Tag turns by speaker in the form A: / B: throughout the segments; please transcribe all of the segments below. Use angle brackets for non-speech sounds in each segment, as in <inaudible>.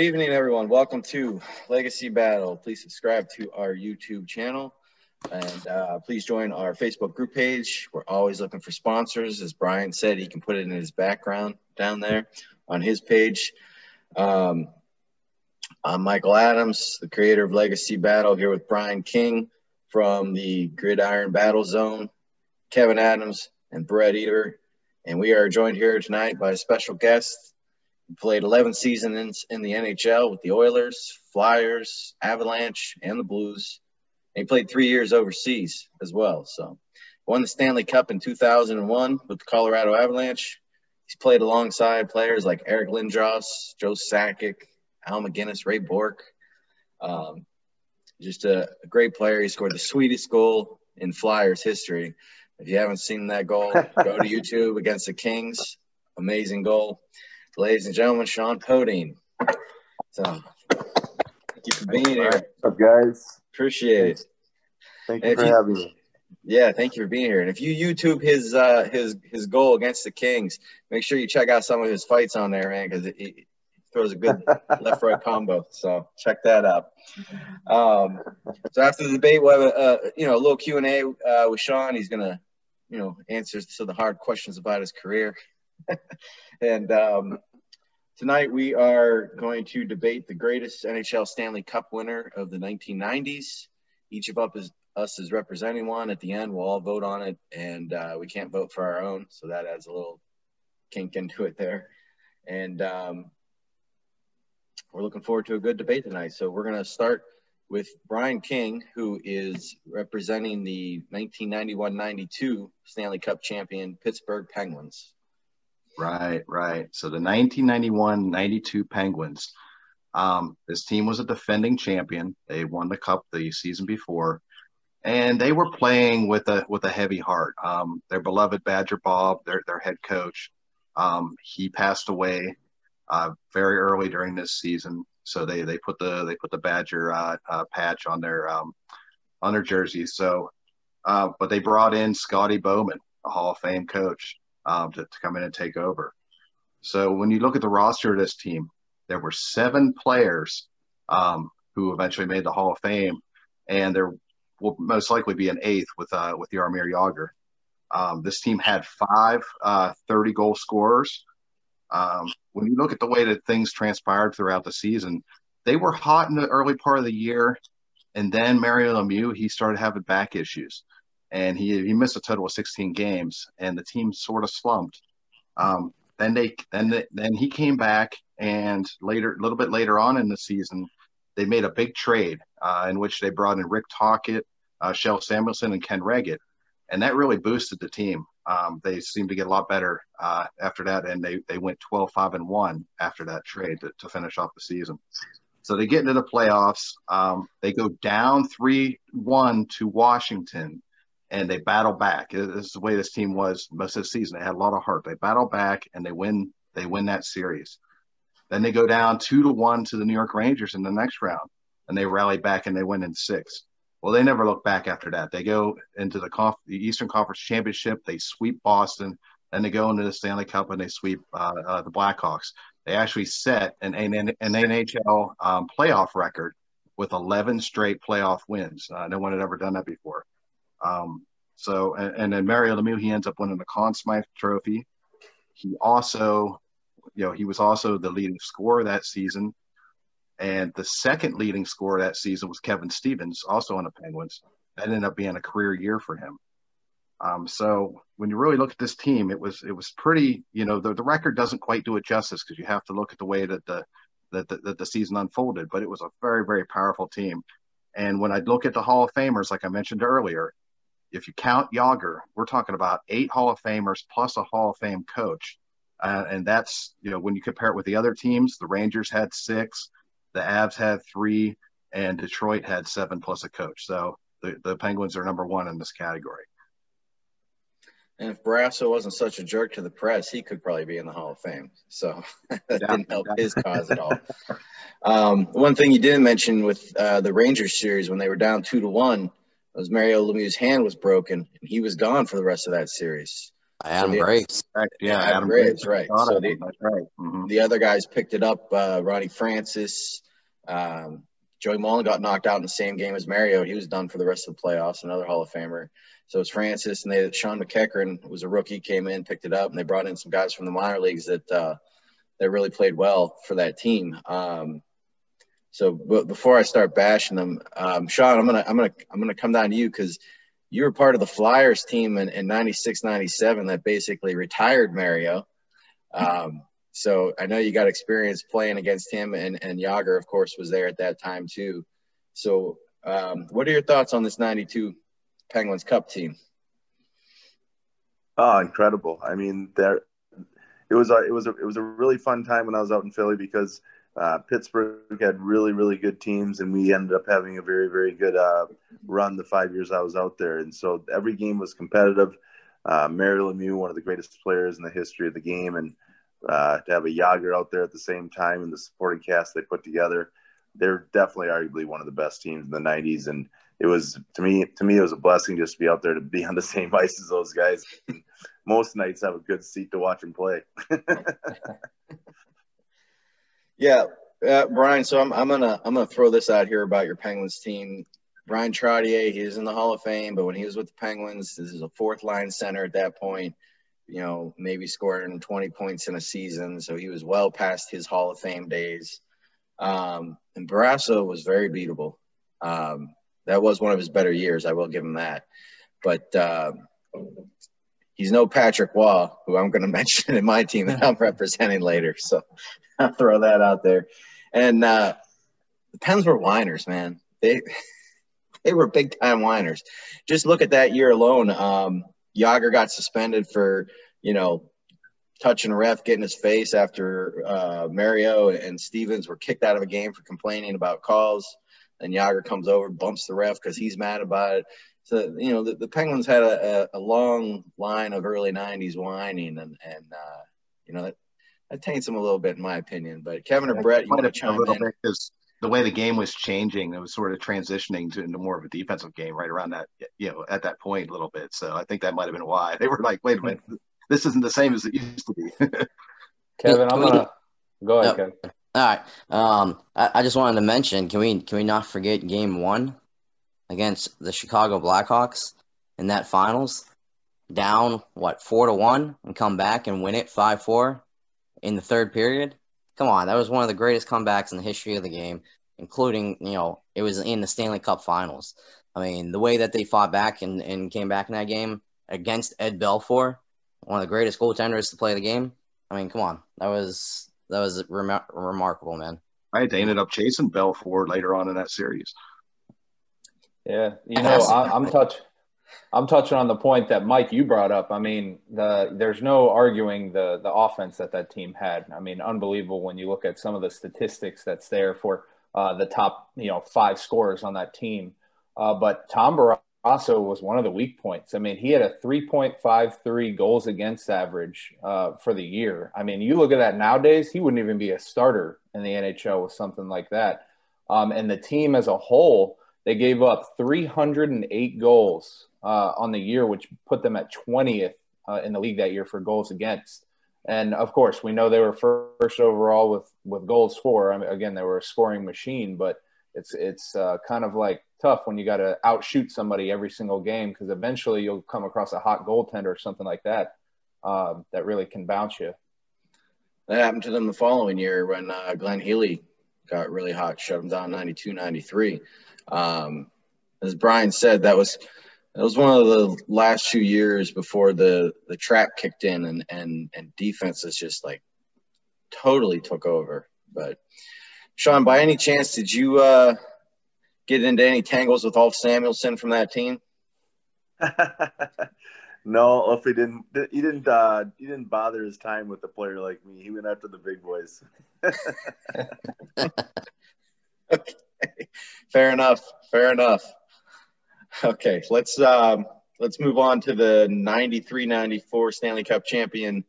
A: Good evening, everyone. Welcome to Legacy Battle. Please subscribe to our YouTube channel and uh, please join our Facebook group page. We're always looking for sponsors. As Brian said, he can put it in his background down there on his page. Um, I'm Michael Adams, the creator of Legacy Battle, here with Brian King from the Gridiron Battle Zone, Kevin Adams, and Brett Eater. And we are joined here tonight by a special guest. Played 11 seasons in, in the NHL with the Oilers, Flyers, Avalanche, and the Blues. And he played three years overseas as well. So won the Stanley Cup in 2001 with the Colorado Avalanche. He's played alongside players like Eric Lindros, Joe Sakic, Al MacInnis, Ray Bourque. Um, just a great player. He scored the sweetest goal in Flyers history. If you haven't seen that goal, go to <laughs> YouTube against the Kings. Amazing goal. Ladies and gentlemen, Shjon Podein. So, thank you for being here.
B: What's up, guys?
A: Appreciate it.
B: Thank you
A: If
B: for
A: you-
B: having me.
A: Yeah, thank you for being here. And if you YouTube his uh, his his goal against the Kings, make sure you check out some of his fights on there, man, because he, throws a good <laughs> left right combo. So check that out. Um, so after the debate, we'll have a, uh, you know a little Q and A uh, with Shjon. He's gonna you know answer to the hard questions about his career. <laughs> and um, tonight we are going to debate the greatest NHL Stanley Cup winner of the 1990s. Each of us is us is representing one. At the end, we'll all vote on it, and uh, we can't vote for our own, so that adds a little kink into it there. And um, we're looking forward to a good debate tonight. So we're going to start with Brian King, who is representing the 1991-92 Stanley Cup champion Pittsburgh Penguins.
C: Right, right. So the 1991-92 Penguins. Um, this team was a defending champion. They won the cup the season before, and they were playing with a with a heavy heart. Um, their beloved Badger Bob, their their head coach, um, he passed away uh, very early during this season. So they they put the they put the Badger uh, uh, patch on their um, on their jerseys. So, uh, but they brought in Scotty Bowman, a Hall of Fame coach um, to, to come in and take over. So when you look at the roster of this team, there were seven players um, who eventually made the Hall of Fame, and there will most likely be an eighth with uh, with Jaromir Jagr. Um, this team had five uh, 30 goal scorers. Um, when you look at the way that things transpired throughout the season, they were hot in the early part of the year, and then Mario Lemieux he started having back issues and he he missed a total of 16 games, and the team sort of slumped. Um, then they then they, then he came back, and later a little bit later on in the season, they made a big trade uh, in which they brought in Rick Tocchet, uh, Kjell Samuelsson, and Ken Wregget, and that really boosted the team. Um, they seemed to get a lot better uh, after that, and they they went 12-5 and one after that trade to, to finish off the season. So they get into the playoffs. Um, they go down three-one to Washington and they battle back. This is the way this team was most of the season. They had a lot of heart. They battle back and they win. They win that series. Then they go down two to one to the New York Rangers in the next round, and they rally back and they win in six. Well, they never look back after that. They go into the, conf- the Eastern Conference Championship. They sweep Boston. Then they go into the Stanley Cup and they sweep uh, uh, the Blackhawks. They actually set an, an, an NHL um, playoff record with 11 straight playoff wins. Uh, no one had ever done that before. Um, so, and, and then Mario Lemieux, he ends up winning the Conn Smythe Trophy. He also, you know, he was also the leading scorer that season. And the second leading scorer that season was Kevin Stevens, also on the Penguins. That ended up being a career year for him. Um, so when you really look at this team, it was it was pretty. You know, the, the record doesn't quite do it justice because you have to look at the way that the that the, that the season unfolded. But it was a very very powerful team. And when I look at the Hall of Famers, like I mentioned earlier, if you count Jagr, we're talking about eight Hall of Famers plus a Hall of Fame coach. Uh, and that's, you know, when you compare it with the other teams, the Rangers had six, the Avs had three, and Detroit had seven plus a coach. So the, the Penguins are number one in this category.
A: And if Barrasso wasn't such a jerk to the press, he could probably be in the Hall of Fame. So <laughs> that
C: Yeah,
A: didn't help
C: yeah.
A: his cause at all. Um, one thing you didn't mention with uh, the Rangers series when they were down two to one was Mario Lemieux's hand was broken and he was gone for the rest of that series.
B: Adam
A: so the,
B: Graves.
C: Yeah,
A: Adam,
C: Adam
A: Graves,
C: Graves.
A: right. So the,
C: him, That's right. Mhm.
A: the other guys picked it up. Uh, Ronnie Francis, um, Joey Mullen got knocked out in the same game as Mario. He was done for the rest of the playoffs. Another Hall of Famer. So it's Francis, and they Shawn McEachern was a rookie, came in, picked it up, and they brought in some guys from the minor leagues that uh, that really played well for that team. Um, so, but before I start bashing them, um, Shjon, I'm gonna I'm gonna I'm gonna come down to you because you were part of the Flyers team in, in 96, 97 that basically retired Mario. Um, so I know you got experience playing against him, and and Jagr, of course, was there at that time too. So, um, what are your thoughts on this '92 Penguins Cup team?
D: Oh, incredible! I mean, there it was a it was a it was a really fun time when I was out in Philly because uh, Pittsburgh had really really good teams, and we ended up having a very very good uh, run the five years I was out there, and so every game was competitive. Uh, Mario Lemieux, one of the greatest players in the history of the game, and uh, to have a Jagr out there at the same time and the supporting cast they put together, they're definitely arguably one of the best teams in the '90s, and it was to me to me it was a blessing just to be out there to be on the same <laughs> ice as those guys. Most nights have a good seat to watch them play. <laughs>
A: Yeah, uh, Brian. So I'm I'm gonna I'm gonna throw this out here about your Penguins team. Bryan Trottier, he is in the Hall of Fame, but when he was with the Penguins, this is a fourth line center at that point. You know, maybe scoring 20 points in a season, so he was well past his Hall of Fame days. Um, and Barrasso was very beatable. Um, that was one of his better years. I will give him that. But uh, he's no Patrick Roy, who I'm going <laughs> to mention in my team that I'm <laughs> representing later. So I'll throw that out there. And uh, the Pens were whiners, man. They <laughs> they were big time whiners. Just look at that year alone. Um, Jagr got suspended for you know touching a ref, getting his face after uh, Mario and Stevens were kicked out of a game for complaining about calls. And Jagr comes over, bumps the ref because he's mad about it. So you know the, the Penguins had a, a, a, long line of early '90s whining, and and uh, you know that, that taints them a little bit, in my opinion. But Kevin or Brett, you want to chime
C: a little
A: in?
C: bit because the way the game was changing, it was sort of transitioning to into more of a defensive game right around that, you know, at that point a little bit. So I think that might have been why they were like, wait a minute, this isn't the same as it used to be. <laughs>
E: Kevin, I'm gonna go ahead,
B: Yep.
E: Kevin.
B: All right. Um, I, I just wanted to mention, can we can we not forget Game One against the Chicago Blackhawks in that finals, down what four to one, and come back and win it five four in the third period. Come on, that was one of the greatest comebacks in the history of the game, including you know it was in the Stanley Cup Finals. I mean, the way that they fought back and, and came back in that game against Ed Belfour, one of the greatest goaltenders to play the game. I mean, come on, that was that was rem- remarkable, man.
C: right? They ended up chasing Belfour later on in that series.
E: Yeah, you know, I, I'm touch, I'm touching on the point that Mike you brought up. I mean, the there's no arguing the the offense that that team had. I mean, unbelievable when you look at some of the statistics that's there for uh, the top, you know, five scorers on that team. Uh, but Tom Barrasso was one of the weak points. I mean, he had a 3.53 goals against average uh, for the year. I mean, you look at that nowadays, he wouldn't even be a starter in the NHL with something like that. Um, and the team as a whole, they gave up 308 goals uh, on the year, which put them at 20th uh, in the league that year for goals against. And of course, we know they were first overall with with goals for. I mean, again, they were a scoring machine, but it's it's uh, kind of like tough when you got to outshoot somebody every single game because eventually you'll come across a hot goaltender or something like that um, that really can bounce you.
A: That happened to them the following year when uh, Glenn Healy got really hot, shut them down 92 93. Um, as Brian said, that was that was one of the last few years before the the trap kicked in and and and defenses just like totally took over. But Shjon, by any chance, did you uh, get into any tangles with Ulf Samuelsson from that team? <laughs>
D: no, Uffy didn't. He didn't. Uh, he didn't bother his time with a player like me. He went after the big boys.
A: okay, <laughs> <laughs> <laughs> fair enough. Fair enough. Okay, let's um, let's move on to the 93-94 Stanley Cup champion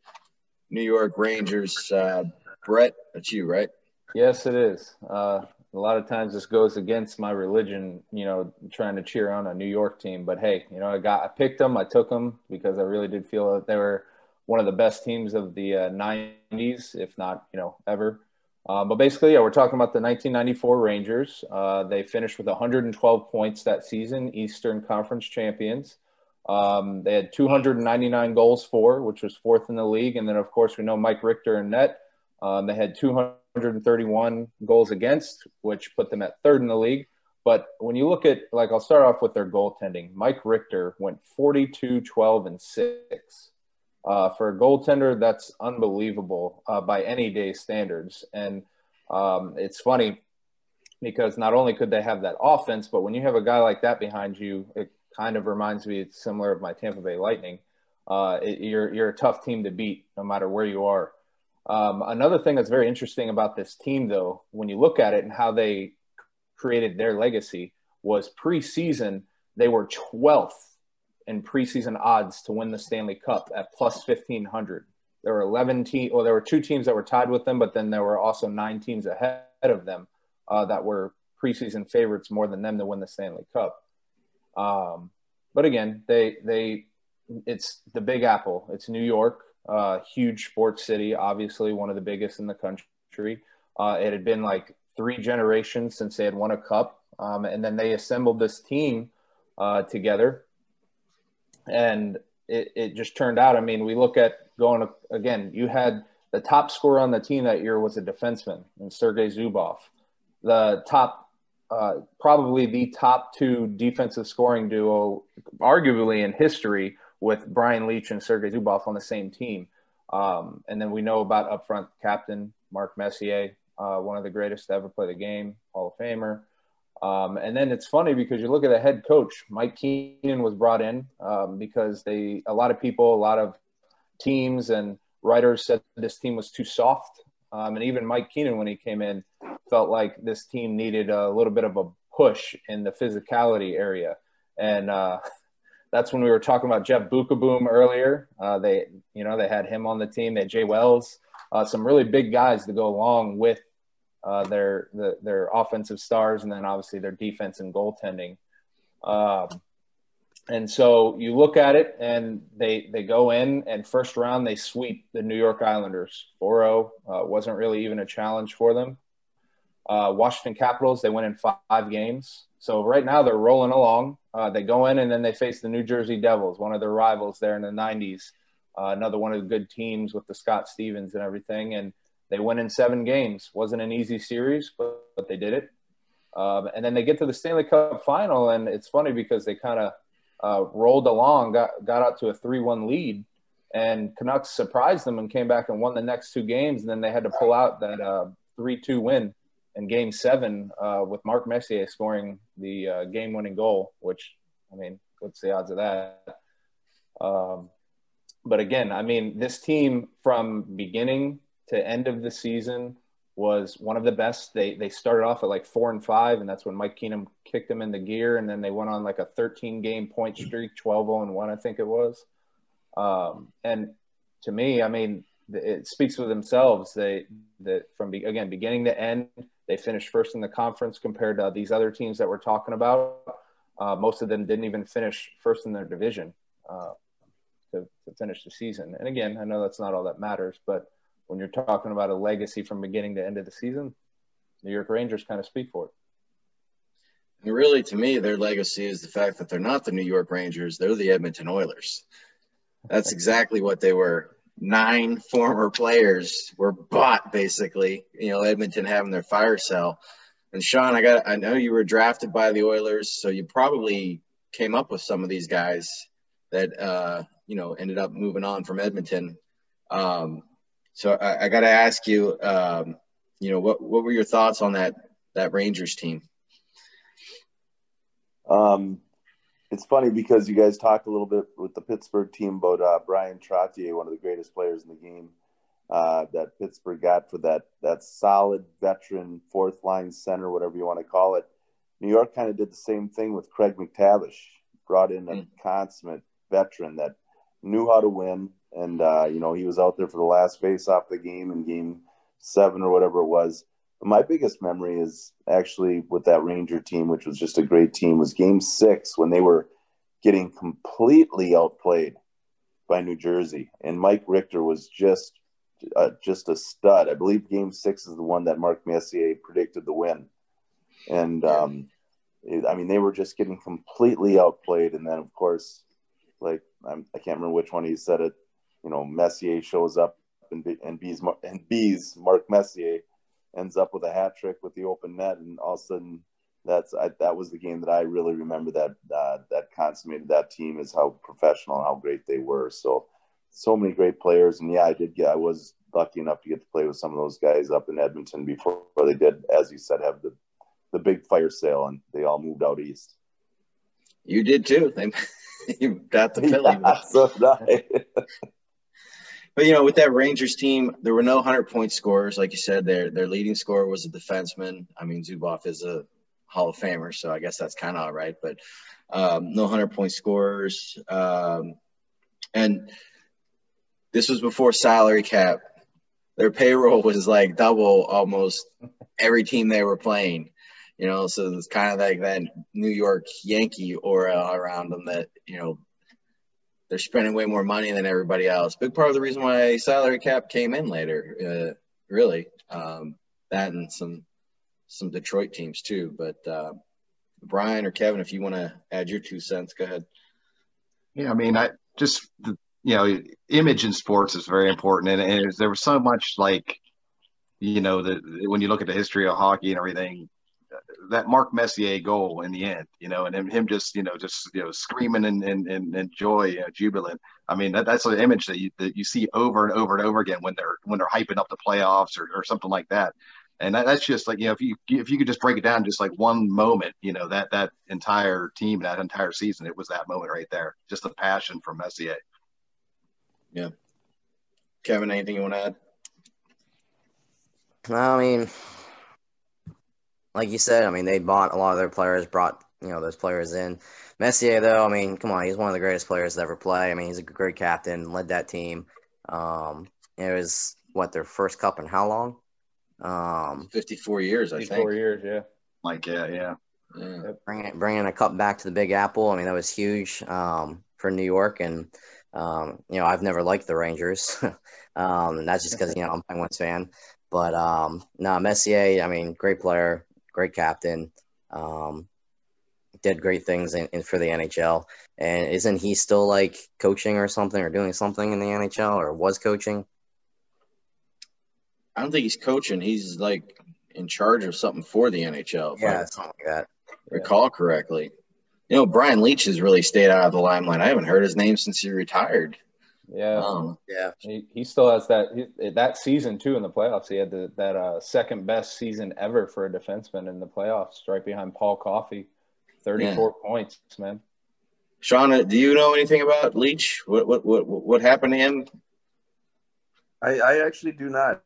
A: New York Rangers. Uh, Brett, that's you, right?
E: Yes, it is. Uh, a lot of times this goes against my religion, you know, trying to cheer on a New York team. But hey, you know, I got I picked them, I took them because I really did feel that they were one of the best teams of the uh, 90s, if not, you know, ever. Uh, but basically, yeah, we're talking about the 1994 Rangers. Uh, they finished with 112 points that season, Eastern Conference champions. Um, they had 299 goals for, which was fourth in the league. And then, of course, we know Mike Richter and net. Um, they had 231 goals against, which put them at third in the league. But when you look at, like, I'll start off with their goaltending. Mike Richter went 42, 12, and 6. Uh, for a goaltender, that's unbelievable uh, by any day standards. And um, it's funny because not only could they have that offense, but when you have a guy like that behind you, it kind of reminds me it's similar of my Tampa Bay Lightning. Uh, it, you're you're a tough team to beat no matter where you are. Um, another thing that's very interesting about this team, though, when you look at it and how they created their legacy, was preseason they were 12th in preseason odds to win the Stanley Cup at plus 1500. There were 11 teams, well, there were two teams that were tied with them, but then there were also nine teams ahead of them uh, that were preseason favorites more than them to win the Stanley Cup. Um, but again, they they it's the Big Apple. It's New York, uh, huge sports city, obviously one of the biggest in the country. Uh, it had been like three generations since they had won a cup, um, and then they assembled this team uh, together, and it, it just turned out. I mean, we look at going again. You had the top scorer on the team that year was a defenseman, and Sergei Zubov. The top uh, probably the top two defensive scoring duo, arguably in history, with Brian Leetch and Sergei Zubov on the same team. Um, and then we know about upfront captain Mark Messier, uh, one of the greatest to ever play the game, Hall of Famer. Um, and then it's funny because you look at the head coach, Mike Keenan was brought in um, because they a lot of people, a lot of teams and writers said this team was too soft. Um, and even Mike Keenan, when he came in, felt like this team needed a little bit of a push in the physicality area. And uh, <laughs> that's when we were talking about Jeff Beukeboom earlier. Uh, they, you know, they had him on the team. They had Jay Wells, uh, some really big guys to go along with uh, their the, their offensive stars, and then obviously their defense and goaltending. Um, and so you look at it, and they they go in and first round they sweep the New York Islanders 4-0. Uh, wasn't really even a challenge for them. Uh, Washington Capitals, they win in five games. So right now they're rolling along. Uh, they go in and then they face the New Jersey Devils, one of their rivals there in the 90s. Uh, another one of the good teams with the Scott Stevens and everything. And they win in seven games. Wasn't an easy series, but, but they did it. Um, and then they get to the Stanley Cup final. And it's funny because they kind of uh, rolled along, got, got out to a 3 1 lead. And Canucks surprised them and came back and won the next two games. And then they had to pull out that uh, 3 2 win in Game Seven uh, with Mark Messier scoring the uh, game-winning goal. Which, I mean, what's the odds of that? Um, but again, I mean, this team from beginning to end of the season was one of the best. They they started off at like four and five, and that's when Mike Keenan kicked them in the gear, and then they went on like a 13 game point streak, 12 0 and one, I think it was. Um, and to me, I mean, it speaks for themselves. They that from again beginning to end, they finished first in the conference compared to these other teams that we're talking about. Uh, most of them didn't even finish first in their division uh, to, to finish the season. And again, I know that's not all that matters, but when you're talking about a legacy from beginning to end of the season, New York Rangers kind of speak for it.
A: And really, to me, their legacy is the fact that they're not the New York Rangers; they're the Edmonton Oilers. That's <laughs> exactly what they were nine former players were bought basically. You know, Edmonton having their fire sale. And Shjon, I got I know you were drafted by the Oilers, so you probably came up with some of these guys that uh, you know ended up moving on from Edmonton. Um, so I, I got to ask you, um, you know, what what were your thoughts on that that Rangers team?
D: Um, it's funny because you guys talked a little bit with the Pittsburgh team about uh, Bryan Trottier, one of the greatest players in the game uh, that Pittsburgh got for that that solid veteran fourth line center, whatever you want to call it. New York kind of did the same thing with Craig MacTavish, brought in a mm. consummate veteran that knew how to win, and uh, you know he was out there for the last face off the game in Game Seven or whatever it was. my biggest memory is actually with that Ranger team, which was just a great team, was Game Six when they were getting completely outplayed by New Jersey, and Mike Richter was just uh, just a stud. I believe Game Six is the one that Mark Messier predicted the win, and um, it, I mean they were just getting completely outplayed. And then of course, like I'm, I can not remember which one he said it. You know, Messier shows up and and bees and bees Mark Messier ends up with a hat trick with the open net, and all of a sudden that's I, that was the game that I really remember that uh, that consummated that team is how professional and how great they were. So so many great players, and yeah, I did get I was lucky enough to get to play with some of those guys up in Edmonton before they did, as you said, have the the big fire sale, and they all moved out east.
A: You did too. <laughs> You got the Philly. <laughs>
D: Yeah, so. <laughs>
A: But you know, with that Rangers team, there were no hundred point scorers, like you said. Their their leading scorer was a defenseman. I mean, Zubov is a Hall of Famer, so I guess that's kind of all right. But um, no hundred point scorers, um, and this was before salary cap. Their payroll <laughs> was like double almost every team they were playing. You know, so it's kind of like that New York Yankee aura around them that you know they're spending way more money than everybody else. Big part of the reason why salary cap came in later, uh, really. Um, that and some some Detroit teams too. But uh, Brian or Kevin, if you want to add your two cents, go ahead.
C: Yeah, I mean, I just you know, image in sports is very important, and, and there was so much like, you know, that when you look at the history of hockey and everything, that Mark Messier goal in the end, you know, and him, him just, you know, just, you know, screaming and, and, and, and joy, you know, jubilant. I mean, that, that's an image that you, that you see over and over and over again when they're, when they're hyping up the playoffs or, or something like that. And that, that's just like, you know, if you, if you could just break it down, just like one moment, you know, that, that entire team, that entire season, it was that moment right there. Just the passion from Messier.
A: Yeah. Kevin, anything you want to add?
B: I mean, like you said, I mean, they bought a lot of their players, brought you know those players in. Messier, though, I mean, come on, he's one of the greatest players to ever play. I mean, he's a great captain, led that team. Um, it was what their first cup in how long?
A: Um, fifty-four years, I 54 think. Fifty-four
E: years, yeah.
C: Like yeah, yeah.
B: Yeah. Bringing bringing a cup back to the Big Apple. I mean, that was huge um, for New York, and um, you know, I've never liked the Rangers. <laughs> um, that's just because you know I'm a Penguins fan. But um, no, Messier. I mean, great player, great captain. Um, did great things in, in, for the NHL. And isn't he still like coaching or something or doing something in the NHL or was coaching?
A: I don't think he's coaching. He's like in charge of something for the NHL.
B: Yeah, something like that.
A: Recall correctly. You know, Brian Leetch has really stayed out of the limelight. I haven't heard his name since he retired.
E: Yeah, um, yeah. He, he still has that he, that season too in the playoffs. He had the, that uh, second best season ever for a defenseman in the playoffs, right behind Paul Coffey, thirty-four yeah. points, man.
A: Shauna, do you know anything about Leetch? What what what what happened to him?
D: I, I actually do not.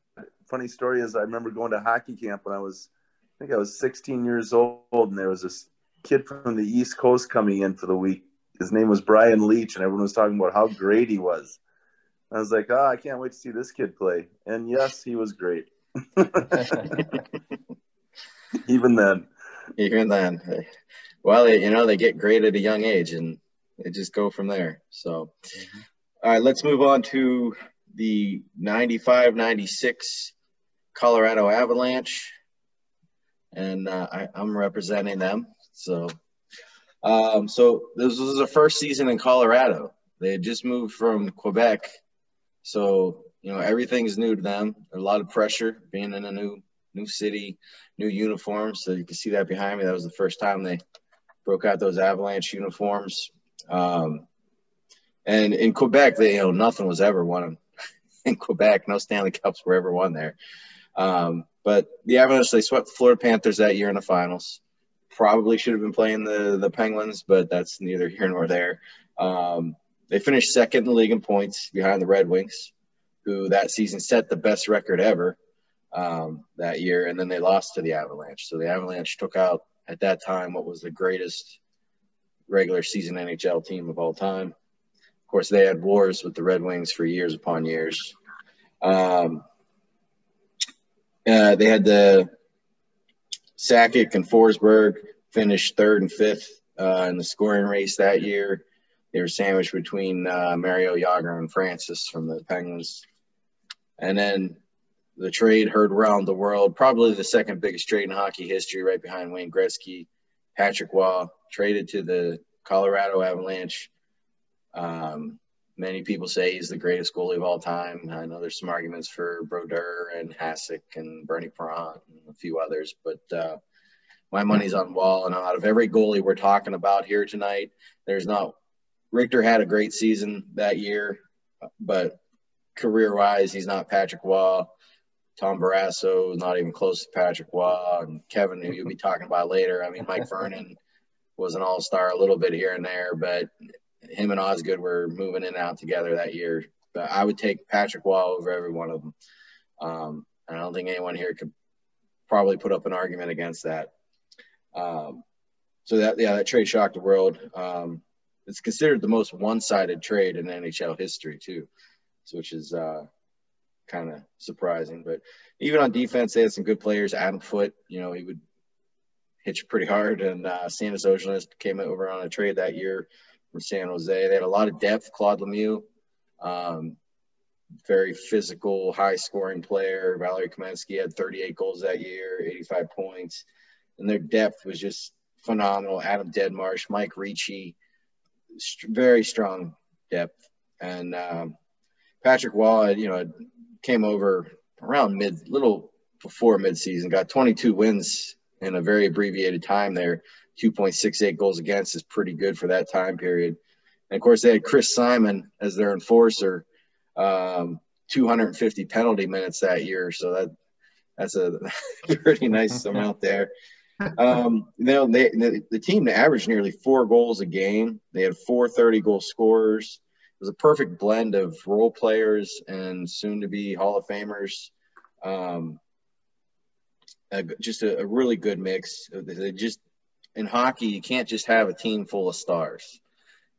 D: Funny story is I remember going to hockey camp when I was I think I was 16 years old, and there was this kid from the East Coast coming in for the week his name was Brian Leetch, and everyone was talking about how great he was. I was like, oh, I can't wait to see this kid play. And yes, he was great. <laughs> Even then.
A: Even then. Well, you know, they get great at a young age and they just go from there. So, mm-hmm. all right, let's move on to the 95 96 Colorado Avalanche. And uh, I, I'm representing them. So, um, so this was the first season in Colorado. They had just moved from Quebec, so you know everything's new to them. A lot of pressure being in a new new city, new uniforms. So you can see that behind me. That was the first time they broke out those Avalanche uniforms. Um, and in Quebec, they you know nothing was ever won <laughs> in Quebec. No Stanley Cups were ever won there. Um, but the Avalanche they swept the Florida Panthers that year in the finals probably should have been playing the the Penguins, but that's neither here nor there. Um, they finished second in the league in points behind the Red Wings, who that season set the best record ever um, that year, and then they lost to the Avalanche. So the Avalanche took out at that time what was the greatest regular season NHL team of all time. Of course, they had wars with the Red Wings for years upon years. Um, uh, they had the Sakic and Forsberg finished third and fifth uh, in the scoring race that year. They were sandwiched between uh, Mario Jagr and Francis from the Penguins. And then the trade heard around the world, probably the second biggest trade in hockey history, right behind Wayne Gretzky. Patrick Roy traded to the Colorado Avalanche. Um, many people say he's the greatest goalie of all time. I know there's some arguments for Brodeur and Hasek and Bernie Parent and a few others, but uh, my money's on Roy. And out of every goalie we're talking about here tonight, there's not. Richter had a great season that year, but career-wise, he's not Patrick Roy. Tom Barrasso is not even close to Patrick Roy, and Kevin, who you'll be talking about later. I mean, Mike <laughs> Vernon was an all-star a little bit here and there, but him and Osgood were moving in and out together that year. But I would take Patrick Roy over every one of them. Um, I don't think anyone here could probably put up an argument against that. Um, so that yeah, that trade shocked the world. Um, it's considered the most one-sided trade in NHL history too, which is uh, kind of surprising. But even on defense, they had some good players. Adam Foote, you know, he would hitch pretty hard, and uh, Ozolinsh came over on a trade that year San Jose. They had a lot of depth. Claude Lemieux, um, very physical, high-scoring player. Valeri Kamensky had 38 goals that year, 85 points, and their depth was just phenomenal. Adam Deadmarsh, Mike Ricci, st- very strong depth, and um, Patrick Roy, you know, came over around mid, little before midseason, got 22 wins in a very abbreviated time there. 2.68 goals against is pretty good for that time period. And of course, they had Chris Simon as their enforcer, um, 250 penalty minutes that year. So that that's a <laughs> pretty nice amount there. Um, you know, they, the, the team averaged nearly four goals a game. They had four 30 goal scorers. It was a perfect blend of role players and soon to be Hall of Famers. Um, a, just a, a, really good mix. They just in hockey, you can't just have a team full of stars.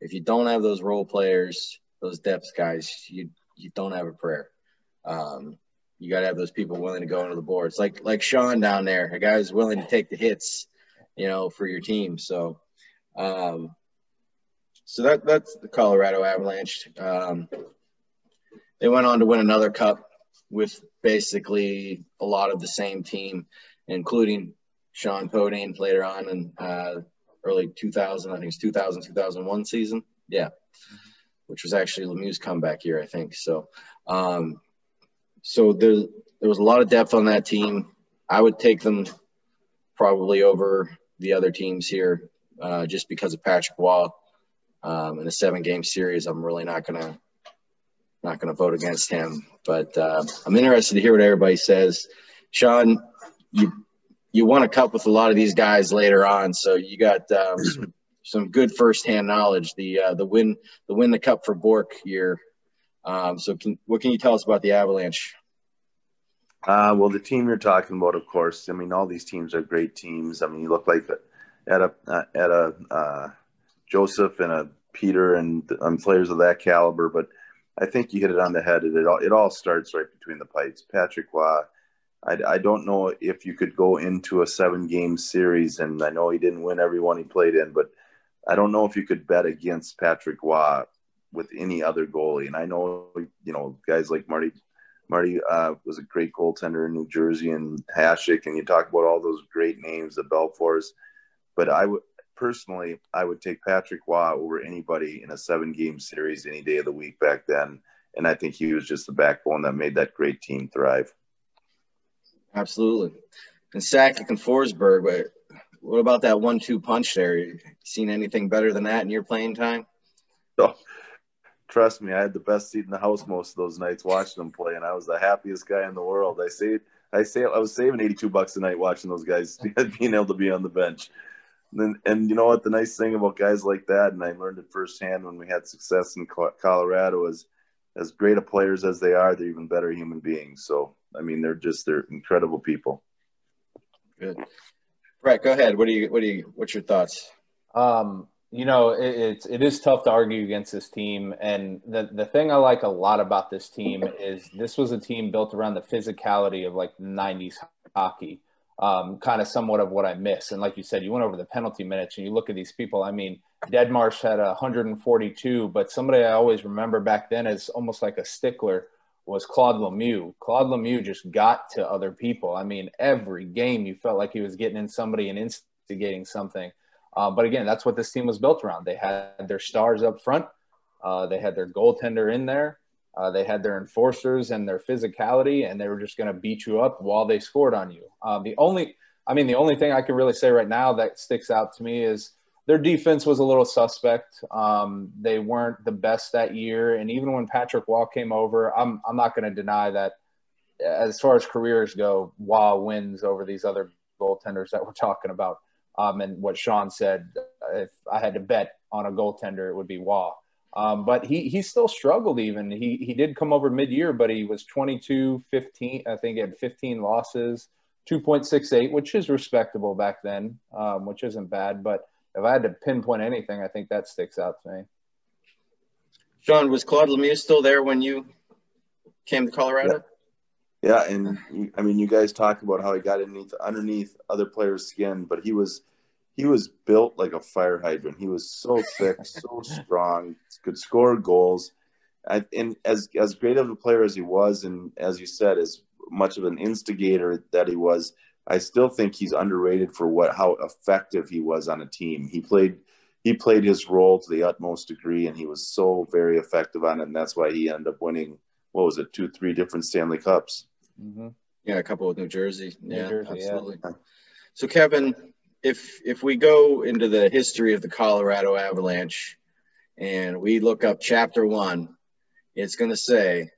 A: If you don't have those role players, those depth guys, you you don't have a prayer. Um, you got to have those people willing to go into the boards, like like Shjon down there, a guy who's willing to take the hits, you know, for your team. So, um, so that that's the Colorado Avalanche. Um, they went on to win another cup with basically a lot of the same team, including Shjon Podein later on in uh, early 2000. I think it's 2000, 2001 season. Yeah. Which was actually Lemieux's comeback year, I think. So, um, so there, there was a lot of depth on that team. I would take them probably over the other teams here uh, just because of Patrick Roy. Um, in a seven game series, I'm really not going to not going to vote against him. But uh, I'm interested to hear what everybody says. Sean, you you won a cup with a lot of these guys later on, so you got um, some, <clears throat> some, good firsthand knowledge. The uh, the win the win the cup for Bourque year. Um, so can, what can you tell us about the Avalanche?
D: Uh, well, the team you're talking about, of course. I mean, all these teams are great teams. I mean, you look like at a uh, at a uh, Joseph and a Peter and um, players of that caliber, but I think you hit it on the head. It all it all starts right between the pipes. Patrick Roy I, I don't know if you could go into a seven game series, and I know he didn't win every one he played in, but I don't know if you could bet against Patrick Roy with any other goalie. And I know, you know, guys like Marty, Marty uh, was a great goaltender in New Jersey and Hasek, and you talk about all those great names, the Belfours. But I would personally, I would take Patrick Roy over anybody in a seven game series any day of the week back then. And I think he was just the backbone that made that great team thrive.
A: Absolutely. And Sakic and Forsberg, but what about that one-two punch there? You seen anything better than that in your playing time?
D: Oh, trust me, I had the best seat in the house most of those nights watching them play, and I was the happiest guy in the world. I say, I say, I was saving eighty-two bucks a night watching those guys <laughs> being able to be on the bench. And, and you know what? The nice thing about guys like that, and I learned it firsthand when we had success in Colorado, is as great a players as they are, they're even better human beings. So I mean, they're just they're incredible people.
A: Good, Brett. Go ahead. What do you what do you what's your thoughts?
E: Um, you know, it, it's it is tough to argue against this team, and the the thing I like a lot about this team is this was a team built around the physicality of like '90s hockey. Um, kind of somewhat of what I miss. And like you said, you went over the penalty minutes and you look at these people. I mean, Deadmarsh had 142, but somebody I always remember back then as almost like a stickler was Claude Lemieux. Claude Lemieux just got to other people. I mean, every game you felt like he was getting in somebody and instigating something. Uh, but again, that's what this team was built around. They had their stars up front. Uh, they had their goaltender in there. Uh, they had their enforcers and their physicality, and they were just going to beat you up while they scored on you. Um, the only, I mean, the only thing I can really say right now that sticks out to me is their defense was a little suspect. Um, they weren't the best that year, and even when Patrick Roy came over, I'm I'm not going to deny that. As far as careers go, Roy wins over these other goaltenders that we're talking about. Um, and what Shjon said, if I had to bet on a goaltender, it would be Roy. Um, but he he still struggled. Even he he did come over mid year, but he was 22, 15. I think he had 15 losses, 2.68, which is respectable back then, um, which isn't bad. But if I had to pinpoint anything, I think that sticks out to me.
A: Shjon, was Claude Lemieux still there when you came to Colorado?
D: Yeah, yeah and I mean, you guys talk about how he got underneath underneath other players' skin, but he was he was built like a fire hydrant. He was so thick, <laughs> so strong, could score goals. I, and as as great of a player as he was, and as you said, as much of an instigator that he was, I still think he's underrated for what how effective he was on a team. He played he played his role to the utmost degree, and he was so very effective on it, and that's why he ended up winning. What was it, two, three different Stanley Cups?
A: Mm-hmm. Yeah, a couple with New Jersey. New yeah, Jersey, absolutely. Yeah. So, Kevin, if if we go into the history of the Colorado Avalanche and we look up chapter one, it's going to say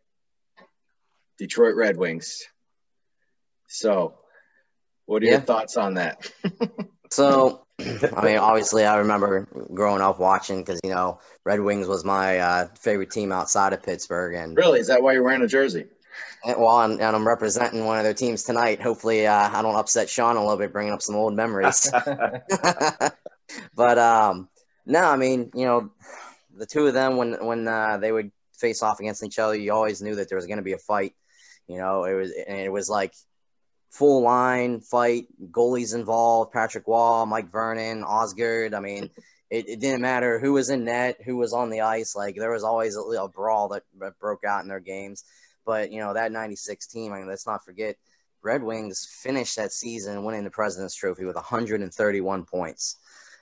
A: Detroit Red Wings. So, what are yeah. your thoughts on that? <laughs>
B: so, I mean, obviously, I remember growing up watching because you know Red Wings was my uh, favorite team outside of Pittsburgh. And
A: really, is that why you're wearing a jersey?
B: And, well, and, and, I'm representing one of their teams tonight. Hopefully, uh, I don't upset Shjon a little bit, bringing up some old memories. <laughs> <laughs> but um, no, I mean, you know, the two of them when when uh, they would face off against each other, you always knew that there was going to be a fight. You know, it was and it was like full line fight, goalies involved, Patrick Roy, Mike Vernon, Osgood. I mean, it, it, didn't matter who was in net, who was on the ice. Like there was always a, a brawl that, that broke out in their games. But you know that '96 team. I mean, let's not forget, Red Wings finished that season winning the President's Trophy with 131 points,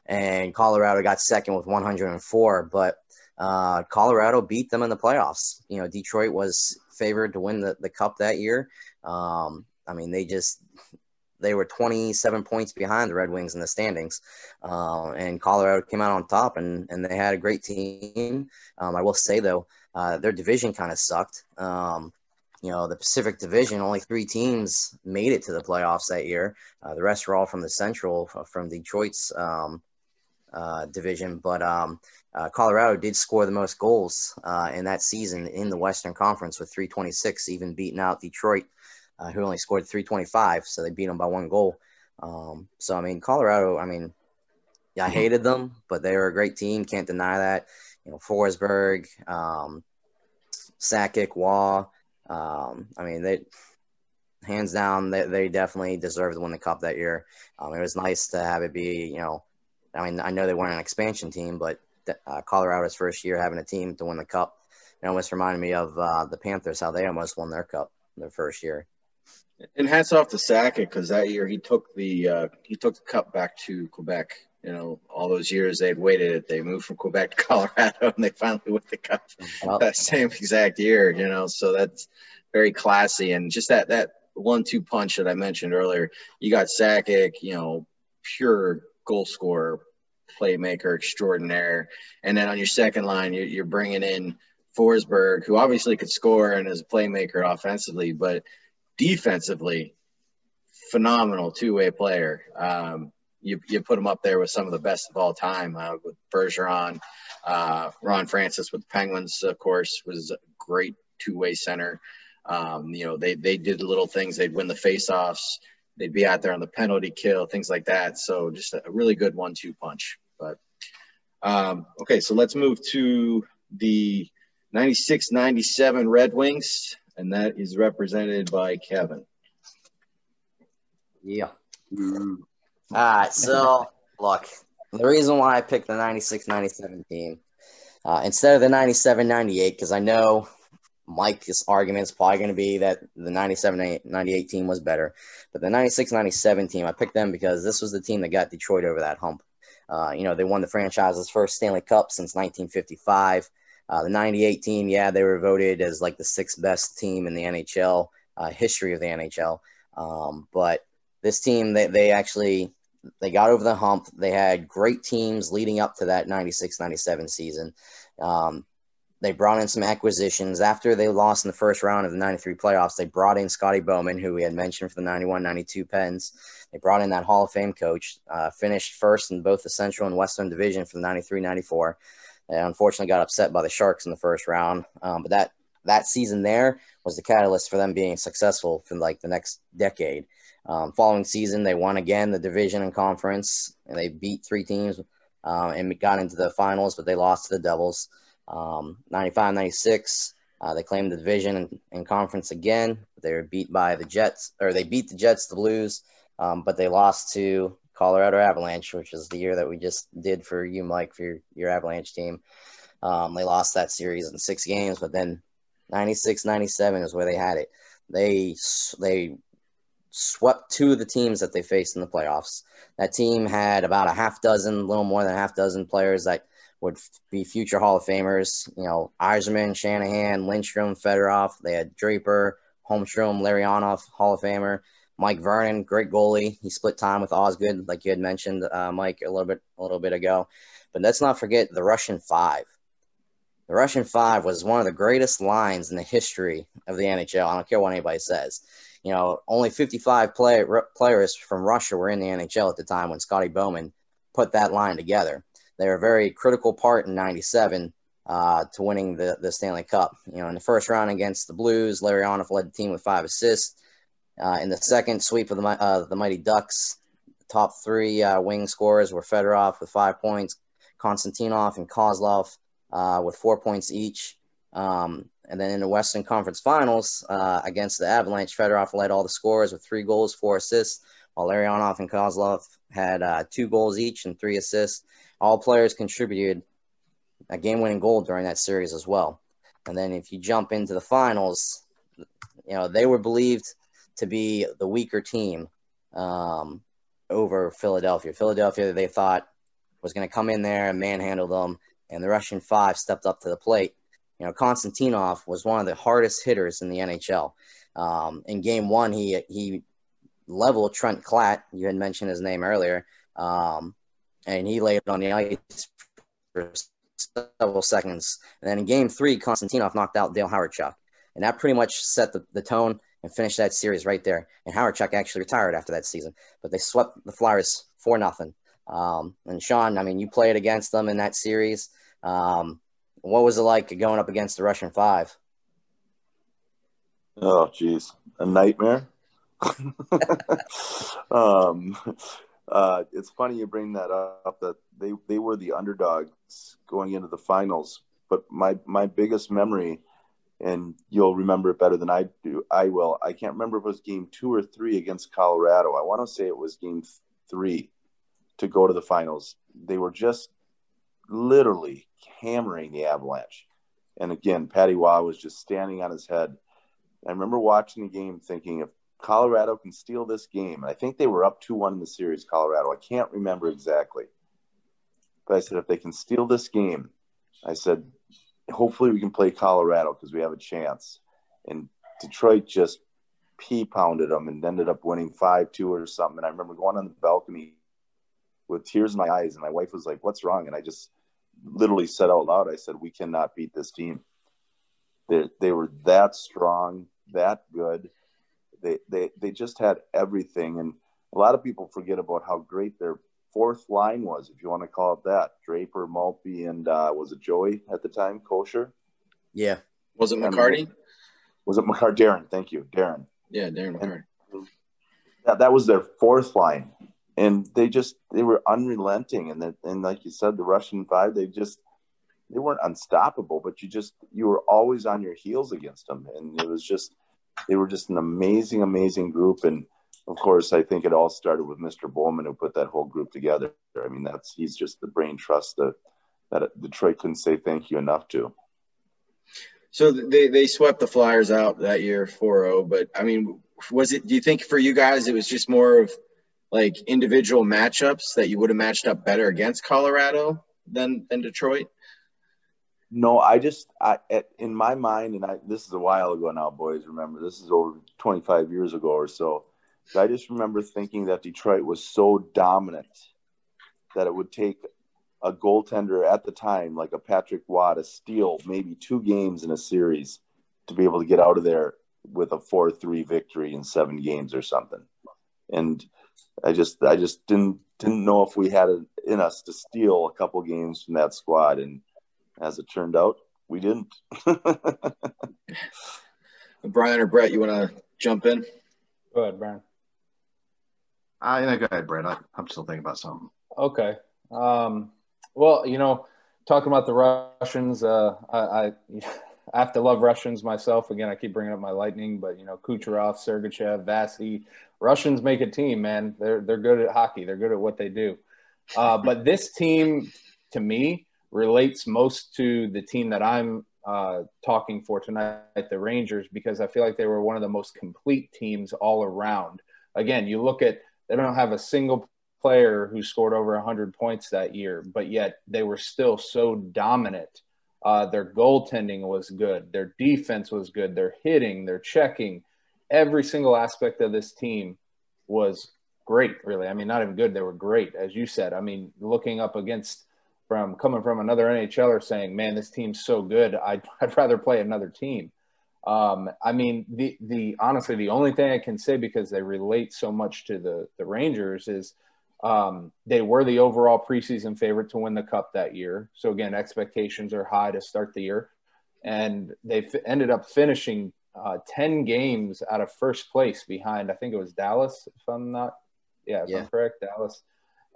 B: and Colorado got second with 104. But uh, Colorado beat them in the playoffs. You know, Detroit was favored to win the, the cup that year. Um, I mean, they just they were 27 points behind the Red Wings in the standings, uh, and Colorado came out on top, and and they had a great team. Um, I will say though, uh, their division kind of sucked. Um, you know, the Pacific Division, only three teams made it to the playoffs that year. Uh, the rest were all from the Central, uh, from Detroit's um, uh, division. But um, uh, Colorado did score the most goals uh, in that season in the Western Conference with 326, even beating out Detroit, uh, who only scored 325. So they beat them by one goal. Um, so, I mean, Colorado, I mean, yeah, I hated them, but they were a great team. Can't deny that you know, Forsberg, um, Sakic, Roy. Um, I mean, they hands down, they, they definitely deserved to win the cup that year. Um, it was nice to have it be, you know, I mean, I know they weren't an expansion team, but uh, Colorado's first year having a team to win the cup, it almost reminded me of uh, the Panthers, how they almost won their cup their first year.
A: And hats off to Sakic because that year he took the uh, he took the cup back to Quebec you know, all those years they'd waited. They moved from Quebec to <laughs> Colorado, and they finally won the cup that same exact year. You know, so that's very classy, and just that that one-two punch that I mentioned earlier. You got Sakic, you know, pure goal scorer, playmaker extraordinaire, and then on your second line, you're, you're bringing in Forsberg, who obviously could score and is a playmaker offensively, but defensively, phenomenal two-way player. Um, you, you put him up there with some of the best of all time uh, with Bergeron, uh, Ron Francis with the Penguins, of course, was a great two way center. Um, you know, they, they did little things. They'd win the faceoffs. They'd be out there on the penalty kill, things like that. So just a really good one two punch. But um, okay, so let's move to the 96 97 Red Wings, and that is represented by Kevin.
B: Yeah. All right, so look, the reason why I picked the 96-97 team uh, instead of the 97-98, because I know Mike's argument is probably going to be that the 97-98 team was better, but the 96-97 team, I picked them because this was the team that got Detroit over that hump. Uh, you know, they won the franchise's first Stanley Cup since 1955. Uh, the 98 team, yeah, they were voted as like the sixth best team in the NHL uh, history of the NHL. Um, but this team, they, they actually they got over the hump. They had great teams leading up to that 96 97 season. Um, they brought in some acquisitions. After they lost in the first round of the 93 playoffs, they brought in Scotty Bowman, who we had mentioned for the 91 92 Pens. They brought in that Hall of Fame coach, uh, finished first in both the Central and Western Division for the 93 94. They unfortunately got upset by the Sharks in the first round. Um, but that, that season there was the catalyst for them being successful for like the next decade. Um, following season, they won again the division and conference, and they beat three teams um, and got into the finals, but they lost to the Devils. Um, 95 96, uh, they claimed the division and, and, conference again. They were beat by the Jets, or they beat the Jets, the Blues, um, but they lost to Colorado Avalanche, which is the year that we just did for you, Mike, for your, your Avalanche team. Um, they lost that series in six games, but then 96 97 is where they had it. They they swept two of the teams that they faced in the playoffs. That team had about a half dozen, a little more than a half dozen players that would be future Hall of Famers. You know, Yzerman, Shanahan, Lindstrom, Fedorov. They had Draper, Holmstrom, Larionov, Hall of Famer. Mike Vernon, great goalie. He split time with Osgood, like you had mentioned, uh, Mike, a little bit a little bit ago. But let's not forget the Russian Five. The Russian Five was one of the greatest lines in the history of the NHL. I don't care what anybody says you know, only 55 play, players from Russia were in the NHL at the time when Scotty Bowman put that line together. They were a very critical part in 97 uh, to winning the, the Stanley Cup. You know, in the first round against the Blues, Larionov led the team with five assists. Uh, in the second sweep of the, uh, the Mighty Ducks, top three uh, wing scorers were Fedorov with five points, Konstantinov and Kozlov uh, with four points each. Um, and then in the Western Conference Finals uh, against the Avalanche, Fedorov led all the scores with three goals, four assists, while Larionov and Kozlov had uh, two goals each and three assists. All players contributed a game-winning goal during that series as well. And then if you jump into the finals, you know they were believed to be the weaker team um, over Philadelphia. Philadelphia, they thought was going to come in there and manhandle them, and the Russian Five stepped up to the plate you know, Konstantinov was one of the hardest hitters in the NHL. Um, in game one, he he leveled Trent Klatt. You had mentioned his name earlier, um, and he laid on the ice for several seconds. And then in game three, Konstantinov knocked out Dale Hawerchuk, and that pretty much set the, the tone and finished that series right there. And Hawerchuk actually retired after that season, but they swept the Flyers for nothing. Um, and Shjon, I mean, you played against them in that series. Um, what was it like going up against the Russian Five?
D: Oh, geez, a nightmare. <laughs> um, uh, it's funny you bring that up. That they they were the underdogs going into the finals. But my my biggest memory, and you'll remember it better than I do. I will. I can't remember if it was game two or three against Colorado. I want to say it was game three to go to the finals. They were just literally hammering the Avalanche. And again, Patty Roy was just standing on his head. I remember watching the game thinking if Colorado can steal this game, and I think they were up 2 1 in the series, Colorado. I can't remember exactly. But I said, if they can steal this game, I said, hopefully we can play Colorado because we have a chance. And Detroit just pea pounded them and ended up winning 5 2 or something. And I remember going on the balcony with tears in my eyes, and my wife was like, What's wrong? And I just literally said out loud, I said, "We cannot beat this team. They they were that strong, that good. They they they just had everything, and a lot of people forget about how great their fourth line was, if you want to call it that. Draper, Maltby, and uh, was it Joey at the time? Kocur.
A: Yeah. Was it McCarty?
D: Was it McCarty? Darren, thank you, Darren.
A: Yeah, Darren McCarty.
D: That, that was their fourth line and they just they were unrelenting and that and like you said the russian five they just they weren't unstoppable but you just you were always on your heels against them and it was just they were just an amazing amazing group and of course, I think it all started with Mr. Bowman who put that whole group together. I mean, that's he's just the brain trust that that Detroit couldn't say thank you enough to.
A: So they, they swept the Flyers out that year 4-0, but I mean, was it? Do you think for you guys it was just more of like individual matchups that you would have matched up better against Colorado than than Detroit?
D: No, I just I in my mind, and I this is a while ago now, boys. Remember, this is over 25 years ago or so. so I just remember thinking that Detroit was so dominant that it would take a goaltender at the time, like a Patrick Roy, to steal maybe two games in a series to be able to get out of there with a four-three victory in seven games or something. And I just I just didn't didn't know if we had it in us to steal a couple games from that squad, and as it turned out, we didn't. <laughs>
A: Brian or Brett, you want to jump in?
E: Go ahead, Brian.
C: I uh, go ahead, Brett. I, am still thinking about something.
E: Okay. Um, well, you know, talking about the Russians, uh, I, I, I have to love Russians myself. Again, I keep bringing up my Lightning, but you know, Kucherov, Sergachev, Vasi, Russians make a team, man. They're they're good at hockey. They're good at what they do. Uh, but this team, to me, relates most to the team that I'm uh, talking for tonight, the Rangers, because I feel like they were one of the most complete teams all around. Again, you look at they don't have a single player who scored over 100 points that year, but yet they were still so dominant. Uh, their goaltending was good, their defense was good, their hitting, their checking, every single aspect of this team was great, really. I mean, not even good, they were great, as you said. I mean, looking up against from coming from another NHLer saying, "Man, this team's so good, I'd, <laughs> I'd rather play another team." Um, I mean, the the honestly, the only thing I can say because they relate so much to the the Rangers is um, they were the overall preseason favorite to win the cup that year. So again, expectations are high to start the year, and they f- ended up finishing uh, 10 games out of first place behind, I think it was Dallas, if I'm not, yeah, if yeah. I'm correct, Dallas.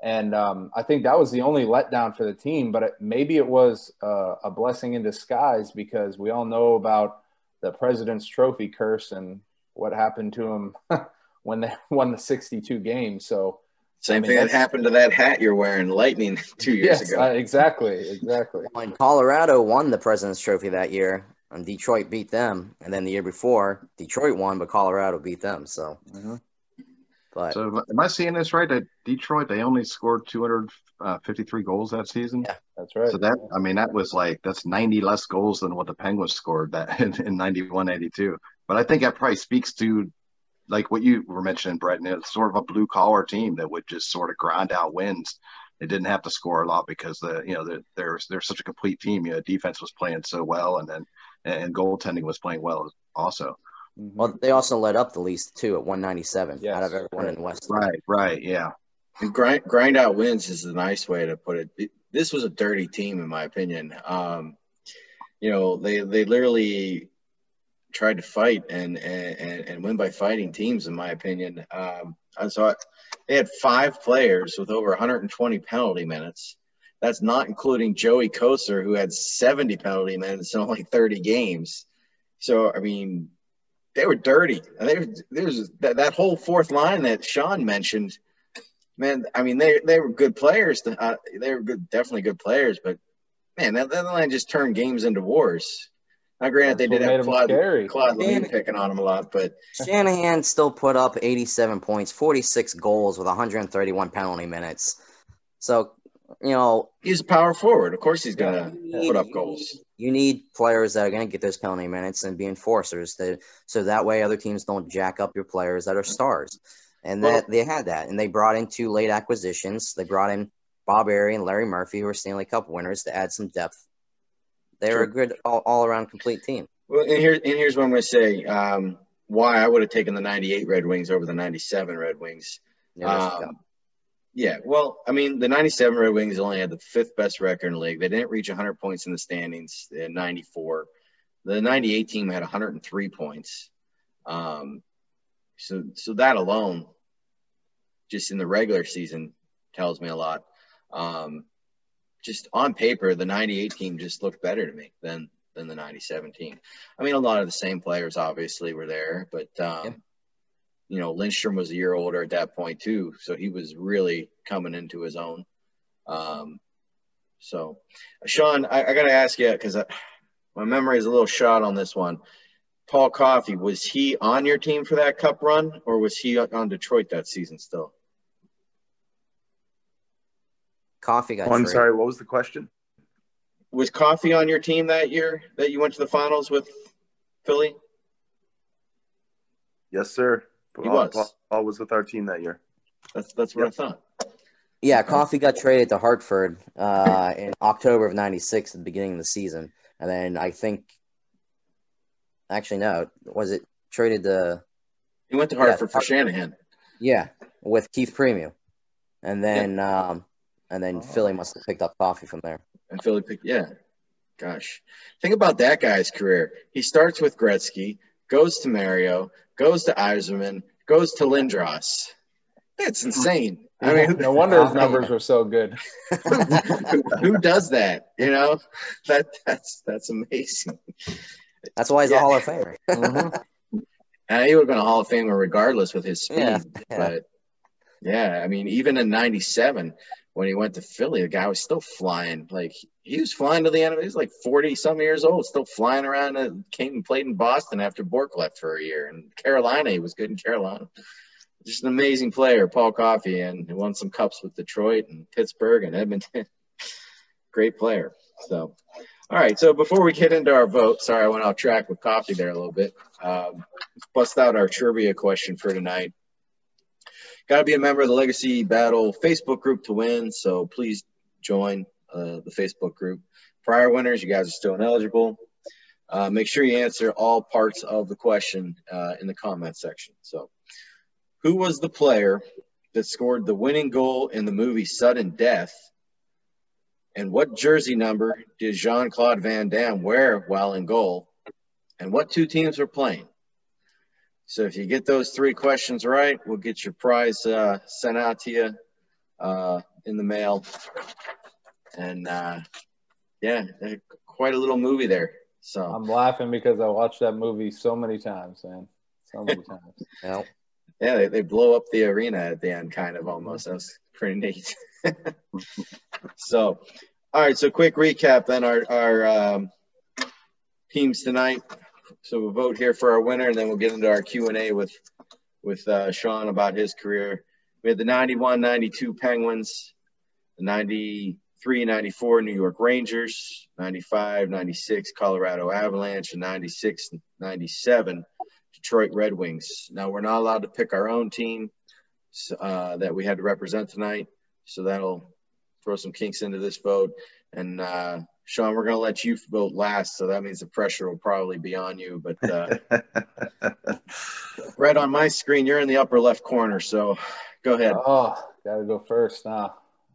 E: And um, I think that was the only letdown for the team, but it, maybe it was uh, a blessing in disguise because we all know about the President's Trophy curse and what happened to him <laughs> when they won the 62 games. So,
A: same I mean, thing that happened to that hat you're wearing, Lightning, <laughs> two years
E: yes,
A: ago.
E: Uh, exactly, exactly.
B: When Colorado won the President's Trophy that year, and Detroit beat them, and then the year before Detroit won, but Colorado beat them. So, mm-hmm.
C: but so am I seeing this right? That Detroit they only scored 253 goals that season.
E: Yeah, that's right.
C: So that I mean that was like that's 90 less goals than what the Penguins scored that <laughs> in, in 91, 92. But I think that probably speaks to like what you were mentioning, Brett. And it's sort of a blue collar team that would just sort of grind out wins. They didn't have to score a lot because the you know they're they're, they're such a complete team. You know, defense was playing so well, and then and goaltending was playing well also.
B: Well, they also led up the least too at 197 yes, out of everyone
C: right.
B: in West.
C: Right, right, yeah.
A: And grind grind out wins is a nice way to put it. it this was a dirty team, in my opinion. Um, you know, they they literally tried to fight and and and win by fighting teams, in my opinion. Um, so I, they had five players with over 120 penalty minutes. That's not including Joey Kocur, who had 70 penalty minutes in only 30 games. So, I mean, they were dirty. And there's that, that whole fourth line that Shjon mentioned. Man, I mean, they they were good players. Uh, they were good, definitely good players. But man, that, that line just turned games into wars. Now, granted, That's they did have Claude, Claude Lemieux picking on them a lot, but
B: Shanahan still put up 87 points, 46 goals with 131 penalty minutes. So you know,
A: he's a power forward. Of course, he's gonna put up goals.
B: You need players that are gonna get those penalty minutes and be enforcers, to, so that way other teams don't jack up your players that are stars. And well, that they had that, and they brought in two late acquisitions. They brought in Bob Errey and Larry Murphy, who are Stanley Cup winners, to add some depth. They were a good all, all around complete team.
A: Well, and here and here's what I'm gonna say. Um, why I would have taken the '98 Red Wings over the '97 Red Wings. Um, yeah, well, I mean, the 97 Red Wings only had the fifth best record in the league. They didn't reach 100 points in the standings in 94. The 98 team had 103 points. Um, so, so that alone, just in the regular season, tells me a lot. Um, just on paper, the 98 team just looked better to me than than the 97 team. I mean, a lot of the same players obviously were there, but um, you know, Lindstrom was a year older at that point too, so he was really coming into his own. Um, so, Shjon, I, I got to ask you because my memory is a little shot on this one. Paul Coffey, was he on your team for that cup run, or was he on Detroit that season still?
B: Coffey got.
D: Oh, I'm
B: traded.
D: sorry. What was the question?
A: Was Coffey on your team that year that you went to the finals with Philly?
D: Yes, sir.
A: He
D: Paul,
A: was.
D: Paul, Paul was with our team that year.
A: That's that's what I thought.
B: Yeah, Coffey got traded to Hartford uh, in October of '96, at the beginning of the season, and then I think, actually, no, was it traded to?
A: He went to
B: Yeah,
A: Hartford for
B: Hart-
A: Shanahan.
B: Yeah, with Keith Primeau, and then um, and then
D: Oh.
B: Philly must have picked up Coffey from there.
A: And Philly picked, yeah. Gosh. Think about that guy's career. He starts with Gretzky, goes to Mario, goes to Yzerman, goes to Lindros. That's insane. I mean,
E: no wonder his numbers were so good. <laughs>
A: who, who does that? You know, that that's that's amazing.
B: That's why he's
A: Yeah.
B: a Hall of Famer. <laughs>
E: Mhm.
A: And he would have been a Hall of Famer regardless with his speed.
B: Yeah, yeah.
A: But yeah, I mean, even in '97 when he went to Philly, the guy was still flying. Like he was flying to the end. of He was like 40 some years old, still flying around. And came and played in Boston after Bourque left for a year. And Carolina, he was good in Carolina. Just an amazing player, Paul Coffey, and he won some cups with Detroit and Pittsburgh and Edmonton. <laughs> Great player. So, all right. So before we get into our vote, sorry I went off track with Coffey there a little bit. Um, bust out our trivia question for tonight. Got to be a member of the Legacy Battle Facebook group to win, so please join uh, the Facebook group. Prior winners, you guys are still ineligible. Uh, make sure you answer all parts of the question uh, in the comment section. So, who was the player that scored the winning goal in the movie Sudden Death? And what jersey number did Jean Claude Van Damme wear while in goal? And what two teams were playing? So if you get those three questions right, we'll get your prize uh, sent out to you uh, in the mail. And uh, yeah, quite a little movie there. So
E: I'm laughing because I watched that movie so many times, man. So many <laughs> times.
B: You know?
A: yeah, they, they blow up the arena at the end, kind of almost. That was pretty neat. <laughs> so, all right. So quick recap then our our um, teams tonight. So we'll vote here for our winner, and then we'll get into our Q and A with with uh, Shjon about his career. We had the 91 92 Penguins, the 93 94 New York Rangers, 95 96 Colorado Avalanche, and 96 97 Detroit Red Wings. Now, we're not allowed to pick our own team uh, that we had to represent tonight, so that'll throw some kinks into this vote. And uh, Shjon, we're going to let you vote last, so that means the pressure will probably be on you. But uh, <laughs> right on my screen, you're in the upper left corner, so go ahead.
E: Oh, gotta go first now.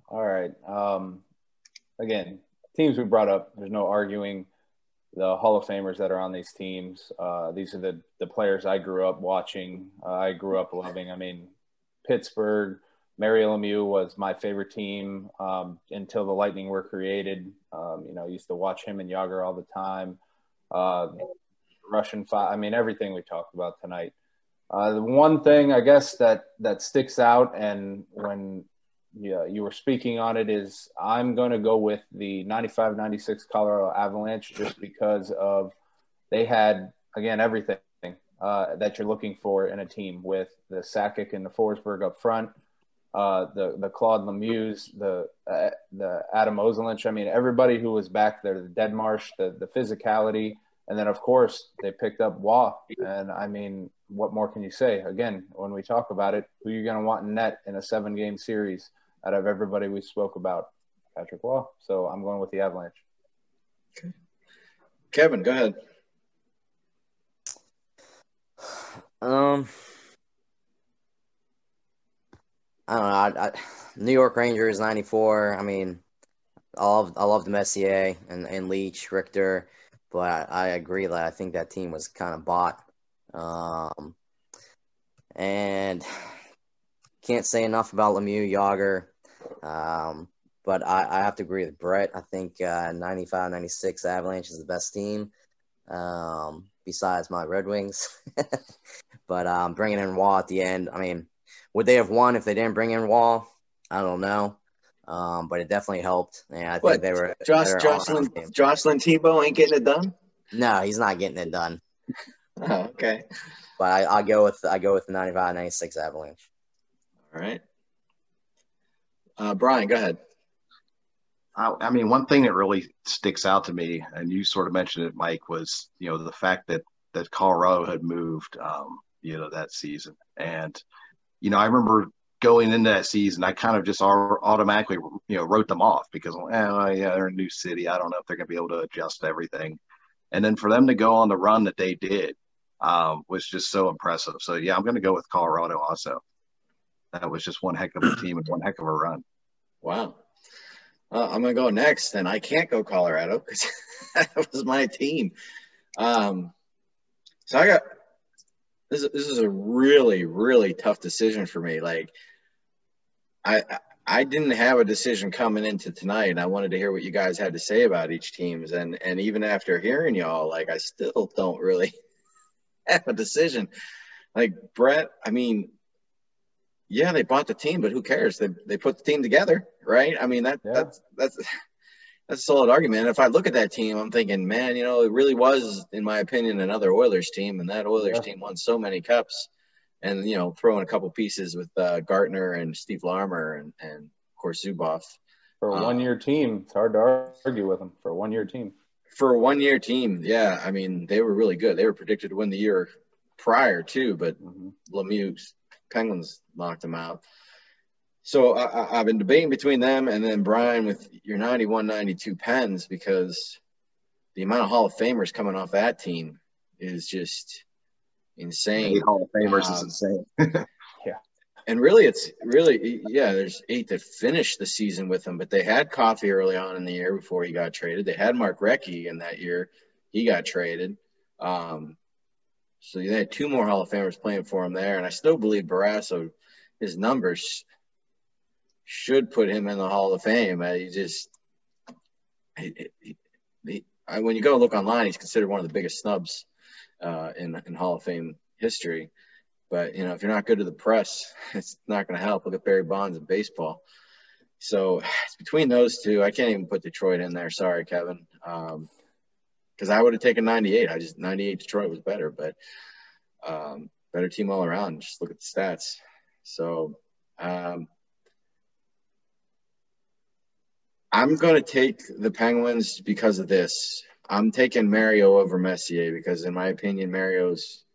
E: All right. Um, again, teams we brought up. There's no arguing the Hall of Famers that are on these teams. Uh, these are the the players I grew up watching. Uh, I grew up loving. I mean, Pittsburgh. Mario Lemieux was my favorite team um, until the Lightning were created. Um, you know, I used to watch him and Jagr all the time. Uh, Russian five. I mean, everything we talked about tonight. Uh, the one thing I guess that that sticks out, and when you, you were speaking on it, is I'm going to go with the 95-96 Colorado Avalanche just because of they had again everything uh, that you're looking for in a team with the Sakic and the Forsberg up front, uh, the the Claude Lemieux, the uh, the Adam Ozolinsh. I mean, everybody who was back there, the Deadmarsh, the the physicality. And then, of course, they picked up Roy. And I mean, what more can you say? Again, when we talk about it, who you're going to want in net in a seven game series out of everybody we spoke about? Patrick Roy. So I'm going with the Avalanche.
A: Okay, Kevin, go ahead.
B: Um, I don't know. I, I, New York Rangers '94. I mean, I love I love the Messier and, and Leetch, Richter, but I, I agree that I think that team was kind of bought. Um, and can't say enough about Lemieux, Jagr. Um, but I, I have to agree with Brett. I think uh, 95, 96 Avalanche is the best team. Um, besides my Red Wings. <laughs> But um, bringing in Roy at the end, I mean, would they have won if they didn't bring in Roy? I don't know. Um, but it definitely helped. Yeah, I think
A: What,
B: they were.
A: Josh,
B: they were
A: Jocelyn. Jocelyn Thibault ain't getting it done.
B: No, he's not getting it done. <laughs>
A: Oh, okay.
B: But I, I go with I go with the 95, 96 Avalanche.
A: All right. Uh, Brian, go ahead.
C: I, I mean, one thing that really sticks out to me, and you sort of mentioned it, Mike, was you know the fact that that Colorado had moved, um, you know, that season, and you know I remember going into that season, I kind of just automatically you know wrote them off because well, yeah, they're a new city. I don't know if they're going to be able to adjust everything, and then for them to go on the run that they did um, was just so impressive. So yeah, I'm going to go with Colorado also. That was just one heck of a <clears throat> team and one heck of a run.
A: Wow. Uh, I'm going to go next, and I can't go Colorado because <laughs> that was my team. Um, so I got this. is- This is a really, really tough decision for me. Like, I I didn't have a decision coming into tonight, and I wanted to hear what you guys had to say about each teams. And and even after hearing y'all, like, I still <laughs> don't really have a decision. Like Brett, I mean, yeah, they bought the team, but who cares? They they put the team together, right? I mean that
E: Yeah.
A: that's that's that's a solid argument. And if I look at that team, I'm thinking, man, you know, it really was, in my opinion, another Oilers team, and that Oilers
E: Yeah.
A: team won so many cups. And you know, throwing a couple pieces with uh, Gartner and Steve Larmer and and of course Zubov
E: For a one year team, it's hard to argue with them for a one year team.
A: for a one year team. Yeah, I mean they were really good. They were predicted to win the year prior too, but
E: hmm
A: Lemieux Penguins knocked them out. So I, I, I've been debating between them and then Brian with your 91 92 Pens because the amount of Hall of Famers coming off that team is just insane.
C: Eight Hall of Famers is insane. <laughs> yeah.
A: And really, it's really, yeah, there's eight that finished the season with them, but they had Coffey early on in the year before he got traded. They had Mark Recchi in that year. He got traded. Um, so they had two more Hall of Famers playing for him there. And I still believe Barrasso, his numbers should put him in the Hall of Fame. He just, he, he, he, I, when you go look online, he's considered one of the biggest snubs uh, in, in Hall of Fame history. But you know, if you're not good to the press, <laughs> it's not going to help. Look at Barry Bonds in baseball. So it's between those two. I can't even put Detroit in there. Sorry, Kevin. Because I would have taken 98. I just 98 Detroit was better, but um, better team all around. Just look at the stats. So um, I'm going to take the Penguins because of this. I'm taking Mario over Messier because, in my opinion, Mario's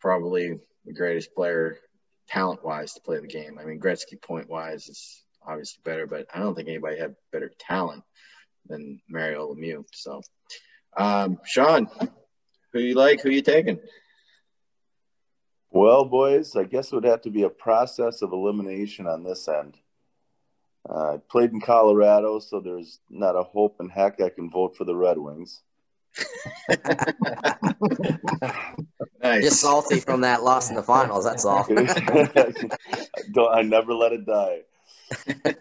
A: probably the greatest player talent wise to play the game. I mean, Gretzky point wise is obviously better, but I don't think anybody had better talent than Mario Lemieux. So, um, Shjon, who you like? Who you taking?
D: Well, boys, I guess it would have to be a process of elimination on this end. Uh, I played in Colorado, so there's not a hope in heck I can vote for the Red Wings.
A: Nice.
B: Just salty from that loss in the finals. That's all. <laughs>
D: Don't, I never let it die. <laughs>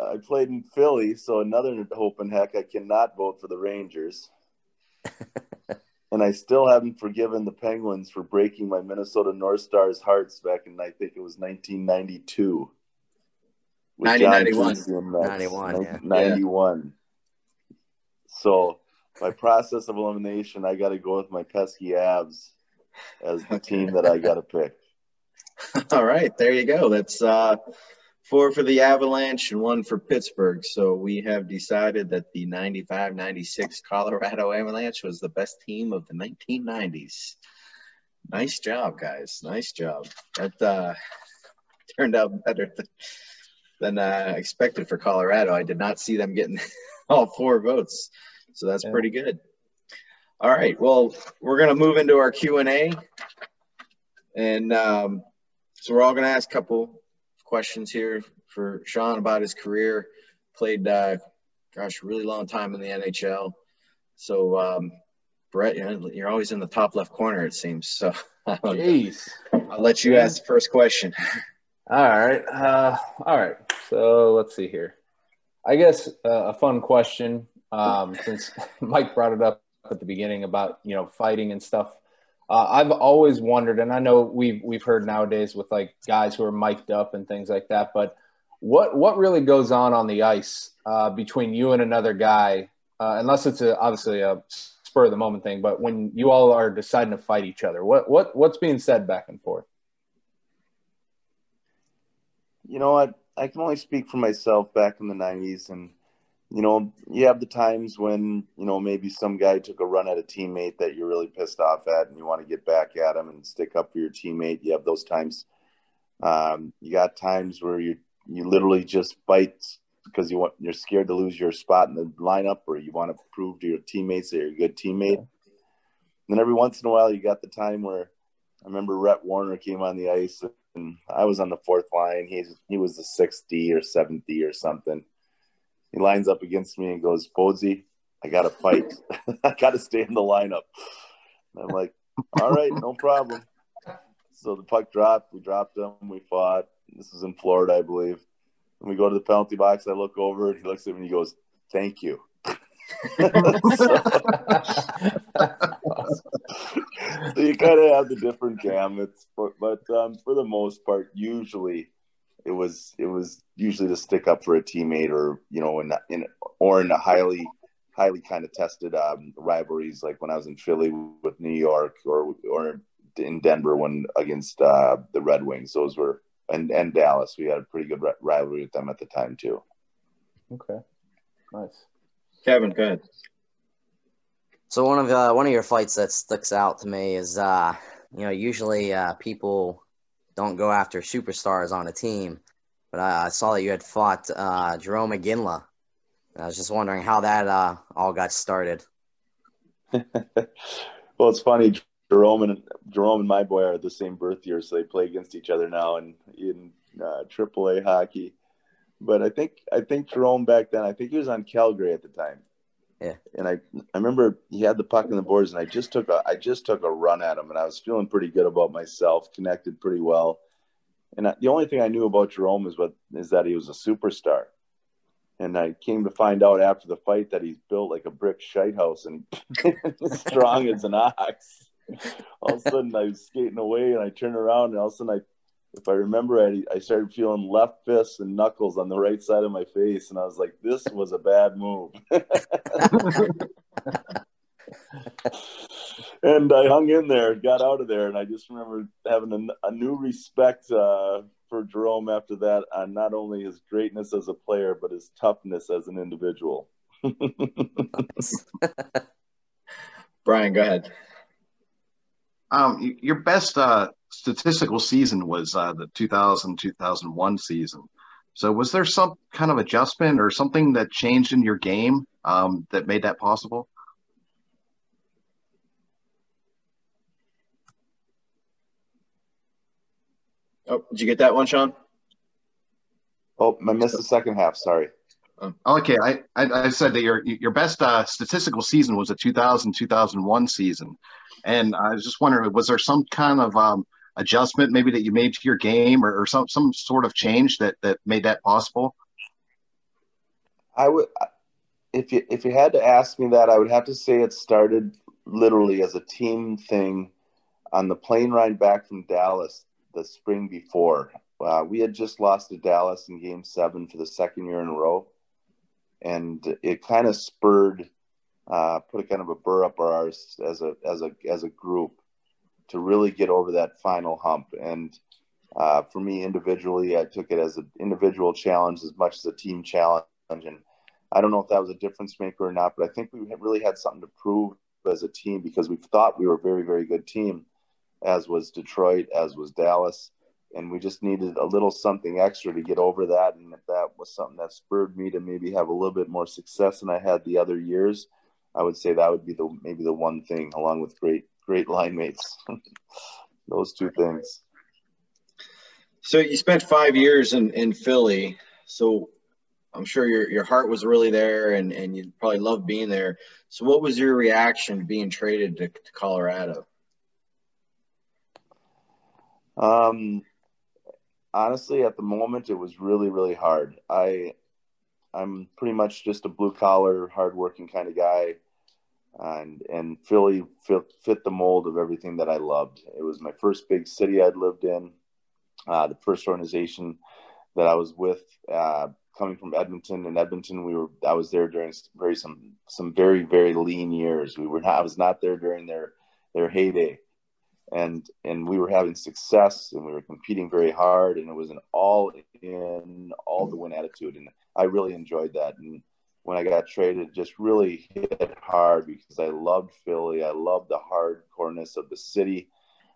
D: I played in Philly, so another hope in heck I cannot vote for the Rangers. <laughs> and I still haven't forgiven the Penguins for breaking my Minnesota North Stars hearts back in I think it was 1992. With John
A: 1991.
D: Toosey
B: 91, yeah.
D: So by process of elimination, I got to go with my pesky Avs as the team that I got to pick. <laughs>
A: All right, there you go. That's uh, four for the Avalanche and one for Pittsburgh. So we have decided that the 95 96 Colorado Avalanche was the best team of the 1990s. Nice job, guys. Nice job. That uh, <laughs> turned out better than, than uh, expected for Colorado. I did not see them getting <laughs> all four votes. So that's
E: Yeah.
A: pretty good. All right. Well, we're going to move into our Q&A. And um, so we're all going to ask a couple questions here for Shjon about his career. Played, uh, gosh, a really long time in the NHL. So, um, Brett, you're, always in the top left corner, it seems. So <laughs> I'll,
E: Jeez.
A: I'll let you ask the first question. <laughs>
E: All right. Uh, all right. So let's see here. I guess uh, a fun question, um, since <laughs> Mike brought it up at the beginning about you know fighting and stuff. Uh, I've always wondered, and I know we've we've heard nowadays with like guys who are mic'd up and things like that, but what what really goes on on the ice uh, between you and another guy, uh, unless it's a, obviously a spur of the moment thing, but when you all are deciding to fight each other, what what what's being said back and forth?
D: You know what? I can only speak for myself back in the '90s, and you know, you have the times when, you know, maybe some guy took a run at a teammate that you're really pissed off at and you want to get back at him and stick up for your teammate. You have those times. Um, you got times where you, you literally just fight because you want, you're scared to lose your spot in the lineup or you want to prove to your teammates that you're a good teammate. And then every once in a while, you got the time where I remember Rhett Warrener came on the ice I was on the fourth line. He's, he was the sixth D or seventh D or something he lines up against me and goes, Posey, I got to fight. <laughs> I got to stay in the lineup. And I'm like, all right, no problem. So the puck dropped. We dropped him. We fought. This is in Florida, I believe. And we go to the penalty box. I look over and he looks at me and he goes, thank you. <laughs> so, <laughs> so you kind of have the different gamuts, but, but um, for the most part, usually it was it was usually to stick up for a teammate or you know in in or in a highly highly kind of tested um, rivalries like when I was in Philly with New York or or in Denver when against uh, the Red Wings those were and and Dallas we had a pretty good rivalry with them at the time too.
E: Okay, nice.
A: Kevin, go ahead.
B: So one of uh, one of your fights that sticks out to me is uh, you know usually uh, people don't go after superstars on a team. But I, I saw that you had fought uh, Jarome Iginla. I was just wondering how that uh, all got started. <laughs>
D: well, it's funny. Jerome and Jarome and my boy are the same birth year, so they play against each other now in in uh, AAA hockey. But I think I think Jarome back then, I think he was on Calgary at the time.
B: Yeah.
D: And I I remember he had the puck in the boards, and I just took a I just took a run at him, and I was feeling pretty good about myself, connected pretty well. And I, the only thing I knew about Jarome is what is that he was a superstar. And I came to find out after the fight that he's built like a brick shite house and <laughs> strong as an ox. All of a sudden, I was skating away, and I turned around, and all of a sudden, I if I remember right, I started feeling left fists and knuckles on the right side of my face, and I was like, "This was a bad move." <laughs> and I hung in there, got out of there, and I just remember having a, a new respect uh, for Jarome after that, on not only his greatness as a player, but his toughness as an individual. <laughs>
A: Brian, go ahead.
C: Um, your best uh, statistical season was uh, the 2000 2001 season. So, was there some kind of adjustment or something that changed in your game um, that made that possible?
A: Oh, did you get that one, Shjon?
D: Oh, I missed the second half. Sorry.
C: Oh. Okay, I, I, I said that your your best uh, statistical season was a 2000 2001 season, and I was just wondering, was there some kind of um, adjustment maybe that you made to your game, or, or some some sort of change that that made that possible?
D: I would, if you if you had to ask me that, I would have to say it started literally as a team thing on the plane ride back from Dallas the spring before. Uh, we had just lost to Dallas in Game Seven for the second year in a row, and it kind of spurred, uh, put a kind of a burr up our arse as a as a as a group to really get over that final hump. And uh, for me individually, I took it as an individual challenge as much as a team challenge. And I don't know if that was a difference maker or not, but I think we really had something to prove as a team because we thought we were a very very good team as was Detroit, as was Dallas. And we just needed a little something extra to get over that. And if that was something that spurred me to maybe have a little bit more success than I had the other years, I would say that would be the maybe the one thing, along with great great line mates. <laughs> Those two things.
A: So you spent five years in, in Philly. So I'm sure your your heart was really there, and and you probably loved being there. So what was your reaction to being traded to, to Colorado?
D: Um, honestly, at the moment, it was really, really hard. I, I'm pretty much just a blue collar, hardworking kind of guy. And and Philly fit, fit the mold of everything that I loved. It was my first big city I'd lived in, uh, the first organization that I was with, uh, coming from Edmonton. In Edmonton, we were I was there during very some some very very lean years. We were I was not there during their their heyday, and and we were having success and we were competing very hard, and it was an all in all the win attitude, and I really enjoyed that. And when I got traded just really hit hard because I loved Philly. I loved the hardcoreness of the city.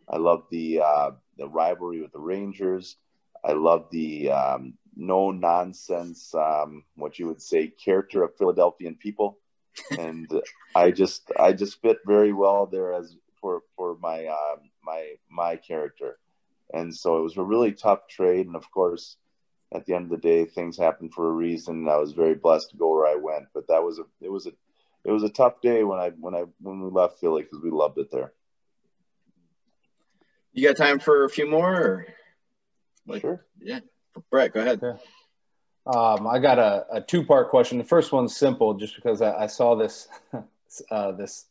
D: I loved the uh, the rivalry with the Rangers. I loved the um, no nonsense, um, what you would say, character of Philadelphian people, and I just I just fit very well there as for for my uh, my my character, and so it was a really tough trade, and of course at the end of the day, things happen for a reason. I was very blessed to go where I went, but that was a it was a it was a tough day when I when I when we left Philly because we loved it there.
A: You got time for a few more? Or
D: like, sure.
A: Yeah, Brett, go ahead.
E: Yeah. Um, I got a, a two part question. The first one's simple, just because I, I saw this <laughs> uh, this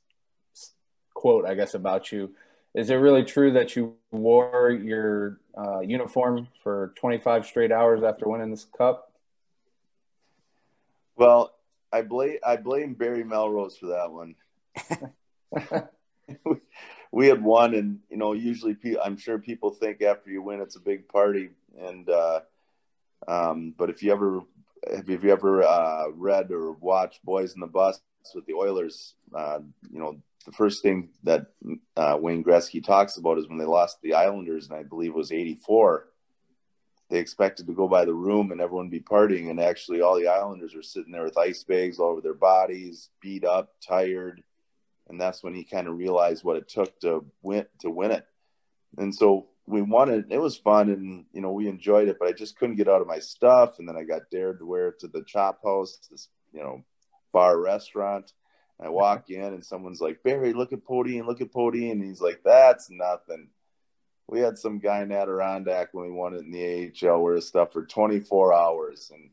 E: quote, I guess, about you. Is it really true that you wore your uh, uniform for 25 straight hours after winning this cup?
D: Well, I blame I blame Barry Melrose for that one. <laughs> <laughs> we had won, and you know, usually I'm sure people think after you win, it's a big party. And uh, um, but if you ever have you ever uh, read or watched Boys in the Bus with the Oilers, uh, you know, the first thing that uh, Wayne Gretzky talks about is when they lost the Islanders, and I believe it was '84. They expected to go by the room and everyone be partying, and actually, all the Islanders were sitting there with ice bags all over their bodies, beat up, tired, and that's when he kind of realized what it took to win to win it. And so we it. It was fun, and you know we enjoyed it, but I just couldn't get out of my stuff. And then I got dared to wear it to the Chop House, this you know bar restaurant I walk in and someone's like, Barry, look at Podein, look at Podein. And he's like, that's nothing. We had some guy in Adirondack when we won it in the AHL wear his stuff for 24 hours. And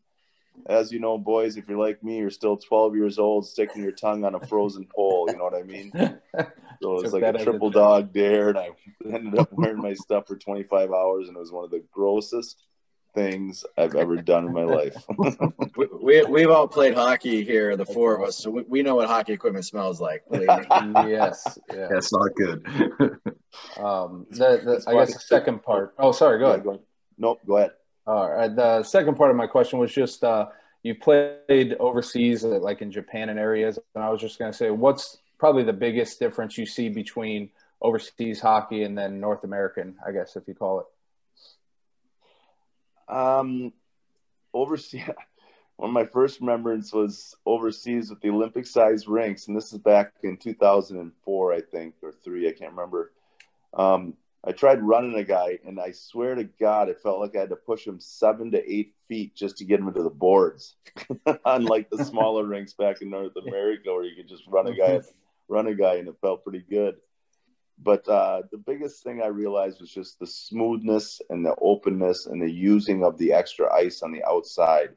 D: as you know, boys, if you're like me, you're still 12 years old, sticking your tongue on a frozen pole. You know what I mean? <laughs> So it was like a triple dog dare. And I <laughs> ended up wearing my stuff for 25 hours. And it was one of the grossest things I've ever done in my life. <laughs>
A: we, we have all played hockey here, the four of us, so we, we know what hockey equipment smells like. <laughs>
E: yes,
C: yeah. that's not good. <laughs>
E: um, the, the I guess the second part. Oh, sorry. Go ahead. Go ahead.
D: Nope. Go ahead.
E: All right. The second part of my question was just uh, you played overseas, uh, like in Japan and areas, and I was just going to say, what's probably the biggest difference you see between overseas hockey and then North American, I guess, if you call it.
D: Um, overseas. <laughs> One of my first remembrance was overseas with the Olympic sized rinks, and this is back in 2004, I think, or three, I can't remember. Um, I tried running a guy, and I swear to God, it felt like I had to push him seven to eight feet just to get him into the boards. <laughs> Unlike the <laughs> smaller rinks back in North America, where you could just run a guy, run a guy, and it felt pretty good. But uh, the biggest thing I realized was just the smoothness and the openness and the using of the extra ice on the outside.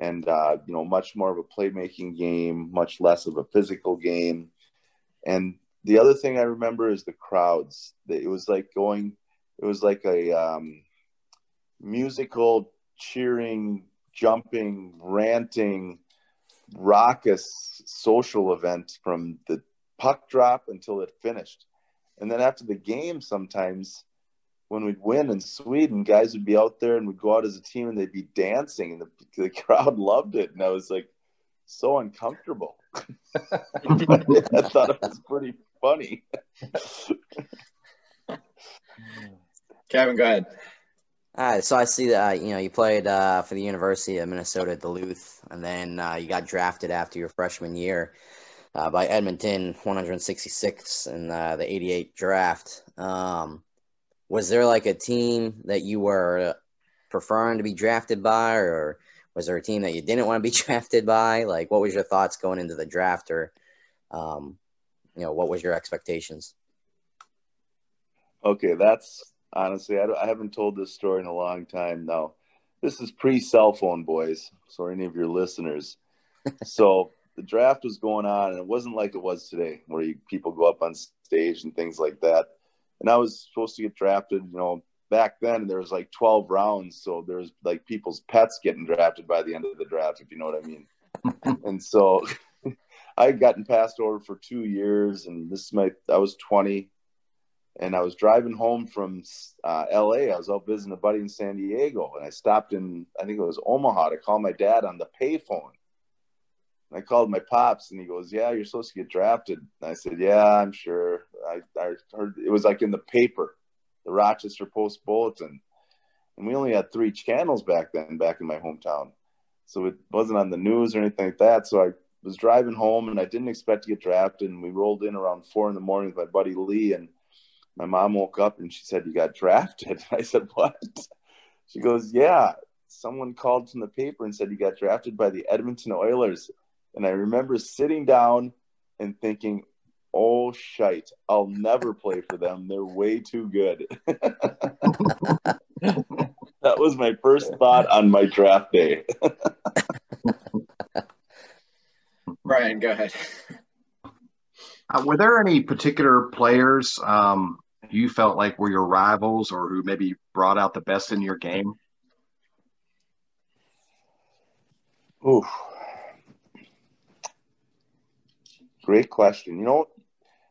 D: And, uh, you know, much more of a playmaking game, much less of a physical game. And the other thing I remember is the crowds. It was like going, it was like a um, musical, cheering, jumping, ranting, raucous social event from the puck drop until it finished and then after the game, sometimes when we'd win in Sweden, guys would be out there and we'd go out as a team and they'd be dancing, and the, the crowd <laughs> loved it. And I was like, so uncomfortable. <laughs> I thought it was pretty funny.
A: Kevin, go ahead.
B: All right, so I see that uh, you know you played uh, for the University of Minnesota Duluth, and then uh, you got drafted after your freshman year uh, by Edmonton, 166 in uh, the 88 draft. Um, was there like a team that you were preferring to be drafted by, or was there a team that you didn't want to be <laughs> drafted by? Like, what was your thoughts going into the draft, or um, you know, what was your expectations?
D: Okay, that's honestly, I, I haven't told this story in a long time now. This is pre cell phone, boys. So, any of your listeners. <laughs> so, the draft was going on, and it wasn't like it was today, where you, people go up on stage and things like that. And I was supposed to get drafted, you know, back then there was like 12 rounds, so there was like people's pets getting drafted by the end of the draft, if you know what I mean. <laughs> and so <laughs> I had gotten passed over for two years, and this is my I was 20, and I was driving home from uh, L.A. I was out visiting a buddy in San Diego, and I stopped in I think it was Omaha to call my dad on the payphone. I called my pops, and he goes, "Yeah, you're supposed to get drafted." And I said, "Yeah, I'm sure." I, I heard it was like in the paper, the Rochester Post Bulletin, and we only had three channels back then, back in my hometown, so it wasn't on the news or anything like that. So I was driving home, and I didn't expect to get drafted, and we rolled in around four in the morning with my buddy Lee, and my mom woke up and she said, You got drafted. <laughs> I said, What? She goes, Yeah. Someone called from the paper and said you got drafted by the Edmonton Oilers. And I remember sitting down and thinking, Oh, shite. I'll never play for them. They're way too good. <laughs> that was my first thought on my draft day. <laughs>
A: Brian, go ahead.
C: Uh, were there any particular players um, you felt like were your rivals or who maybe brought out the best in your game?
D: Ooh. Great question. You know,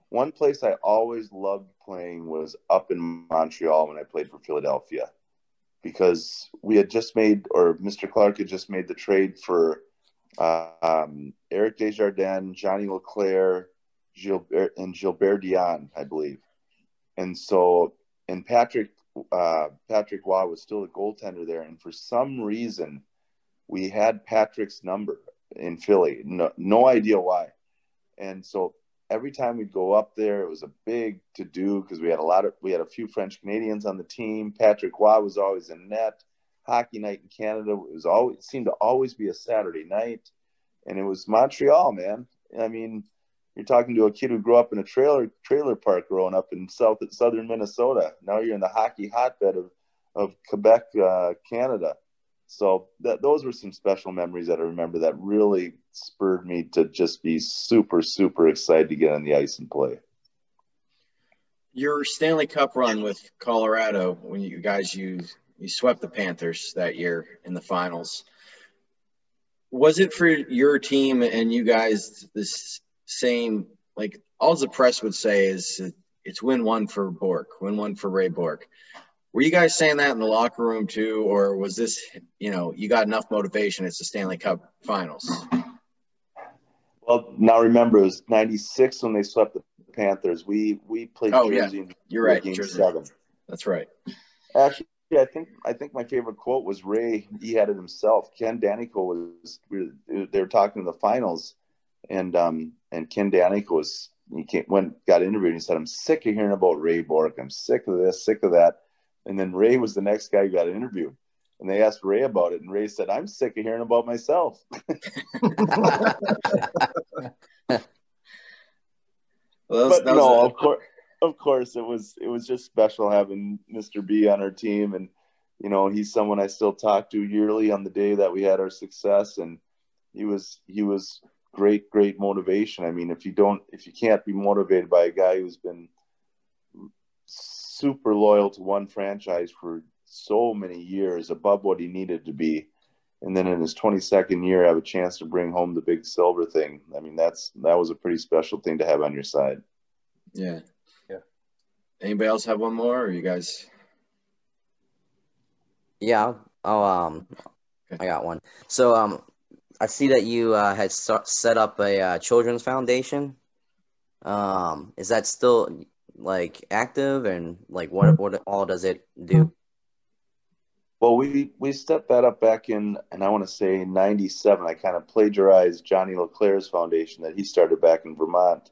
D: one place I always loved playing was up in Montreal when I played for Philadelphia because we had just made, or Mr. Clarke had just made the trade for uh, um, Eric Desjardins, Johnny LeClair, Gilbert, and Gilbert Dionne, I believe. And so, and Patrick uh, Patrick Roy was still a goaltender there, and for some reason, we had Patrick's number in Philly. No, no idea why. And so every time we'd go up there, it was a big to do because we had a lot of we had a few French Canadians on the team. Patrick Roy was always in net. Hockey night in Canada it was always seemed to always be a Saturday night, and it was Montreal, man. I mean, you're talking to a kid who grew up in a trailer trailer park growing up in south southern Minnesota. Now you're in the hockey hotbed of of Quebec, uh, Canada. So that those were some special memories that I remember that really spurred me to just be super super excited to get on the ice and play.
A: Your Stanley Cup run with Colorado when you guys you you swept the Panthers that year in the finals. Was it for your team and you guys this same like all the press would say is it's win one for Bourque, win one for Ray Bourque. Were you guys saying that in the locker room too, or was this you know you got enough motivation? It's the Stanley Cup Finals.
D: Well, now remember it was '96 when they swept the Panthers. We we played
A: oh,
D: Jersey.
A: Yeah. You're right.
D: Game
A: Jersey.
D: seven.
A: That's right.
D: Actually, I think I think my favorite quote was Ray. He had it himself. Ken Daneyko was. They were talking in the finals, and um, and Ken Daneyko was he came, went got interviewed and he said, "I'm sick of hearing about Ray Bourque. I'm sick of this, sick of that." And then Ray was the next guy who got interviewed, and they asked Ray about it, and Ray said, "I'm sick of hearing about myself." <laughs>
A: well,
D: but no, a... of course, of course, it was it was just special having Mr. B on our team, and you know he's someone I still talk to yearly on the day that we had our success, and he was he was great, great motivation. I mean, if you don't, if you can't be motivated by a guy who's been super loyal to one franchise for so many years, above what he needed to be, and then in his 22nd year have a chance to bring home the big silver thing. I mean, that's that was a pretty special thing to have on your side.
A: Yeah. Yeah. Anybody else have one more, or you guys?
B: Yeah. Oh, um, I got one. So, um, I see that you uh, had start, set up a uh, children's foundation. Um, is that still like active, and like what what all does it do?
D: Well, we we set that up back in, and I want to say '97. I kind of plagiarized Johnny LeClair's foundation that he started back in Vermont,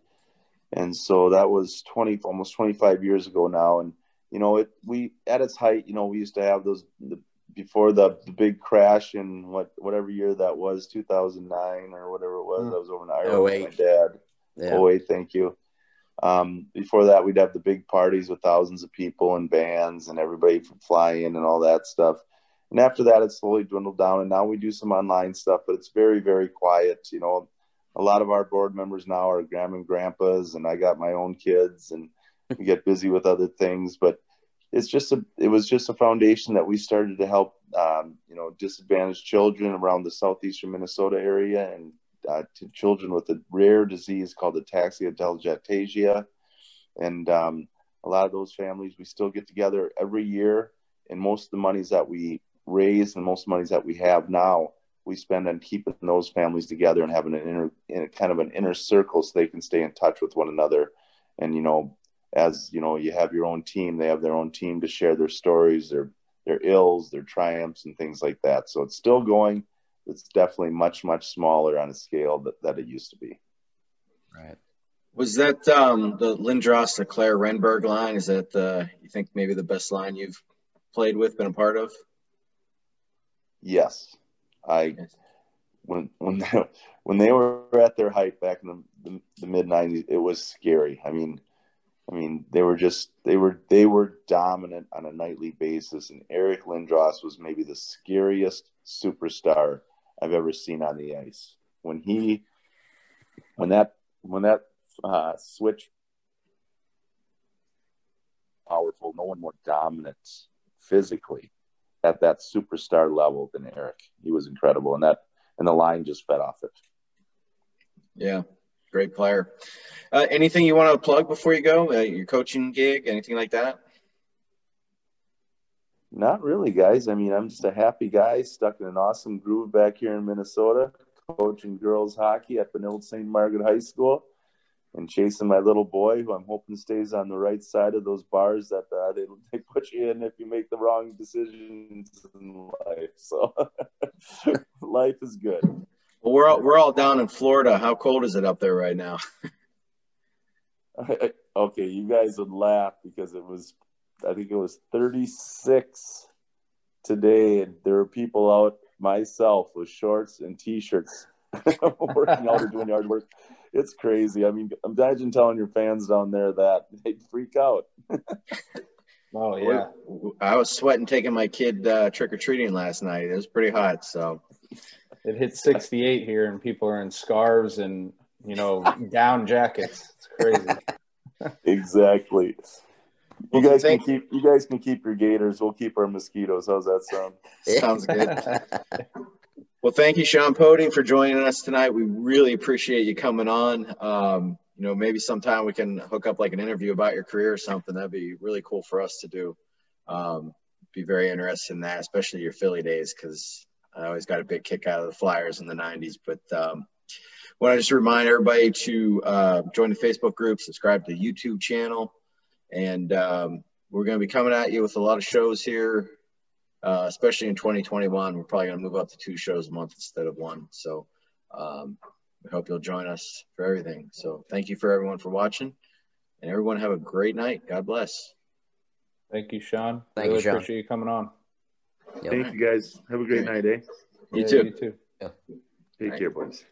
D: and so that was 20 almost 25 years ago now. And you know, it we at its height, you know, we used to have those the before the, the big crash in what whatever year that was 2009 or whatever it was mm. i was over in ireland with my dad yeah. 08 thank you um, before that we'd have the big parties with thousands of people and bands and everybody from fly in and all that stuff and after that it slowly dwindled down and now we do some online stuff but it's very very quiet you know a lot of our board members now are grandma and grandpas, and I got my own kids, and we get busy with other things. But it's just a it was just a foundation that we started to help um, you know disadvantaged children around the southeastern Minnesota area and uh, to children with a rare disease called ataxia telangiectasia, and um, a lot of those families we still get together every year, and most of the monies that we raise and most monies that we have now we spend on keeping those families together and having an inner in kind of an inner circle so they can stay in touch with one another. And you know as you know you have your own team they have their own team to share their stories their their ills their triumphs and things like that. So it's still going it's definitely much much smaller on a scale that, that it used to be
B: Right.
A: Was that um, the Lindros LeClair Renberg line? Is that the you think maybe the best line you've played with, been a part of?
D: yes i when when they, when they were at their height back in the, the, the mid 90s it was scary i mean i mean they were just they were they were dominant on a nightly basis and eric lindros was maybe the scariest superstar i've ever seen on the ice when he when that when that uh, switch powerful no one more dominant physically at that superstar level than eric he was incredible and that and the line just fed off it
A: Yeah, great player. Uh, anything you want to plug before you go? Uh, your coaching gig, anything like that?
D: Not really, guys. I mean, I'm just a happy guy stuck in an awesome groove back here in Minnesota, coaching girls hockey at Benilde St. Margaret High School and chasing my little boy, who I'm hoping stays on the right side of those bars that uh, they, <laughs> they put you in if you make the wrong decisions in life. So <laughs> life is good.
A: Well, we're all, we're all down in Florida. How cold is it up there right now? <laughs>
D: okay, you guys would laugh because it was, I think it was 36 today, and there were people out, myself, with shorts and t-shirts, <laughs> working out or doing yard work. It's crazy. I mean, imagine telling your fans down there that they'd freak out. <laughs>
E: Oh yeah.
A: I was sweating taking my kid uh, trick or treating last night. It was pretty hot. So
E: It hit 68 here, and people are in scarves and you know <laughs> down jackets. It's crazy.
D: Exactly. You guys can keep you guys can keep your gators. We'll keep our mosquitoes. How's that sound? <laughs>
A: sounds good. Well, thank you, Shjon Podein, for joining us tonight. We really appreciate you coming on. Um, you know, maybe sometime we can hook up like an interview about your career or something. That'd be really cool for us to do. Um, be very interested in that, especially your Philly days, because I always got a big kick out of the Flyers in the '90s. But um, want to just remind everybody to uh, join the Facebook group, subscribe to the YouTube channel, and um, we're going to be coming at you with a lot of shows here uh, especially in 2021. We're probably going to move up to two shows a month instead of one. So um, we hope you'll join us for everything. So thank you for everyone for watching, and everyone have a great night. God bless.
E: Thank you, Shjon.
B: Thank you,
E: really
B: Shjon.
E: appreciate you coming on.
B: Yep.
D: Thank you guys. Have a great night, eh?
A: You
E: Yeah,
A: too.
E: You too.
D: Take care, boys.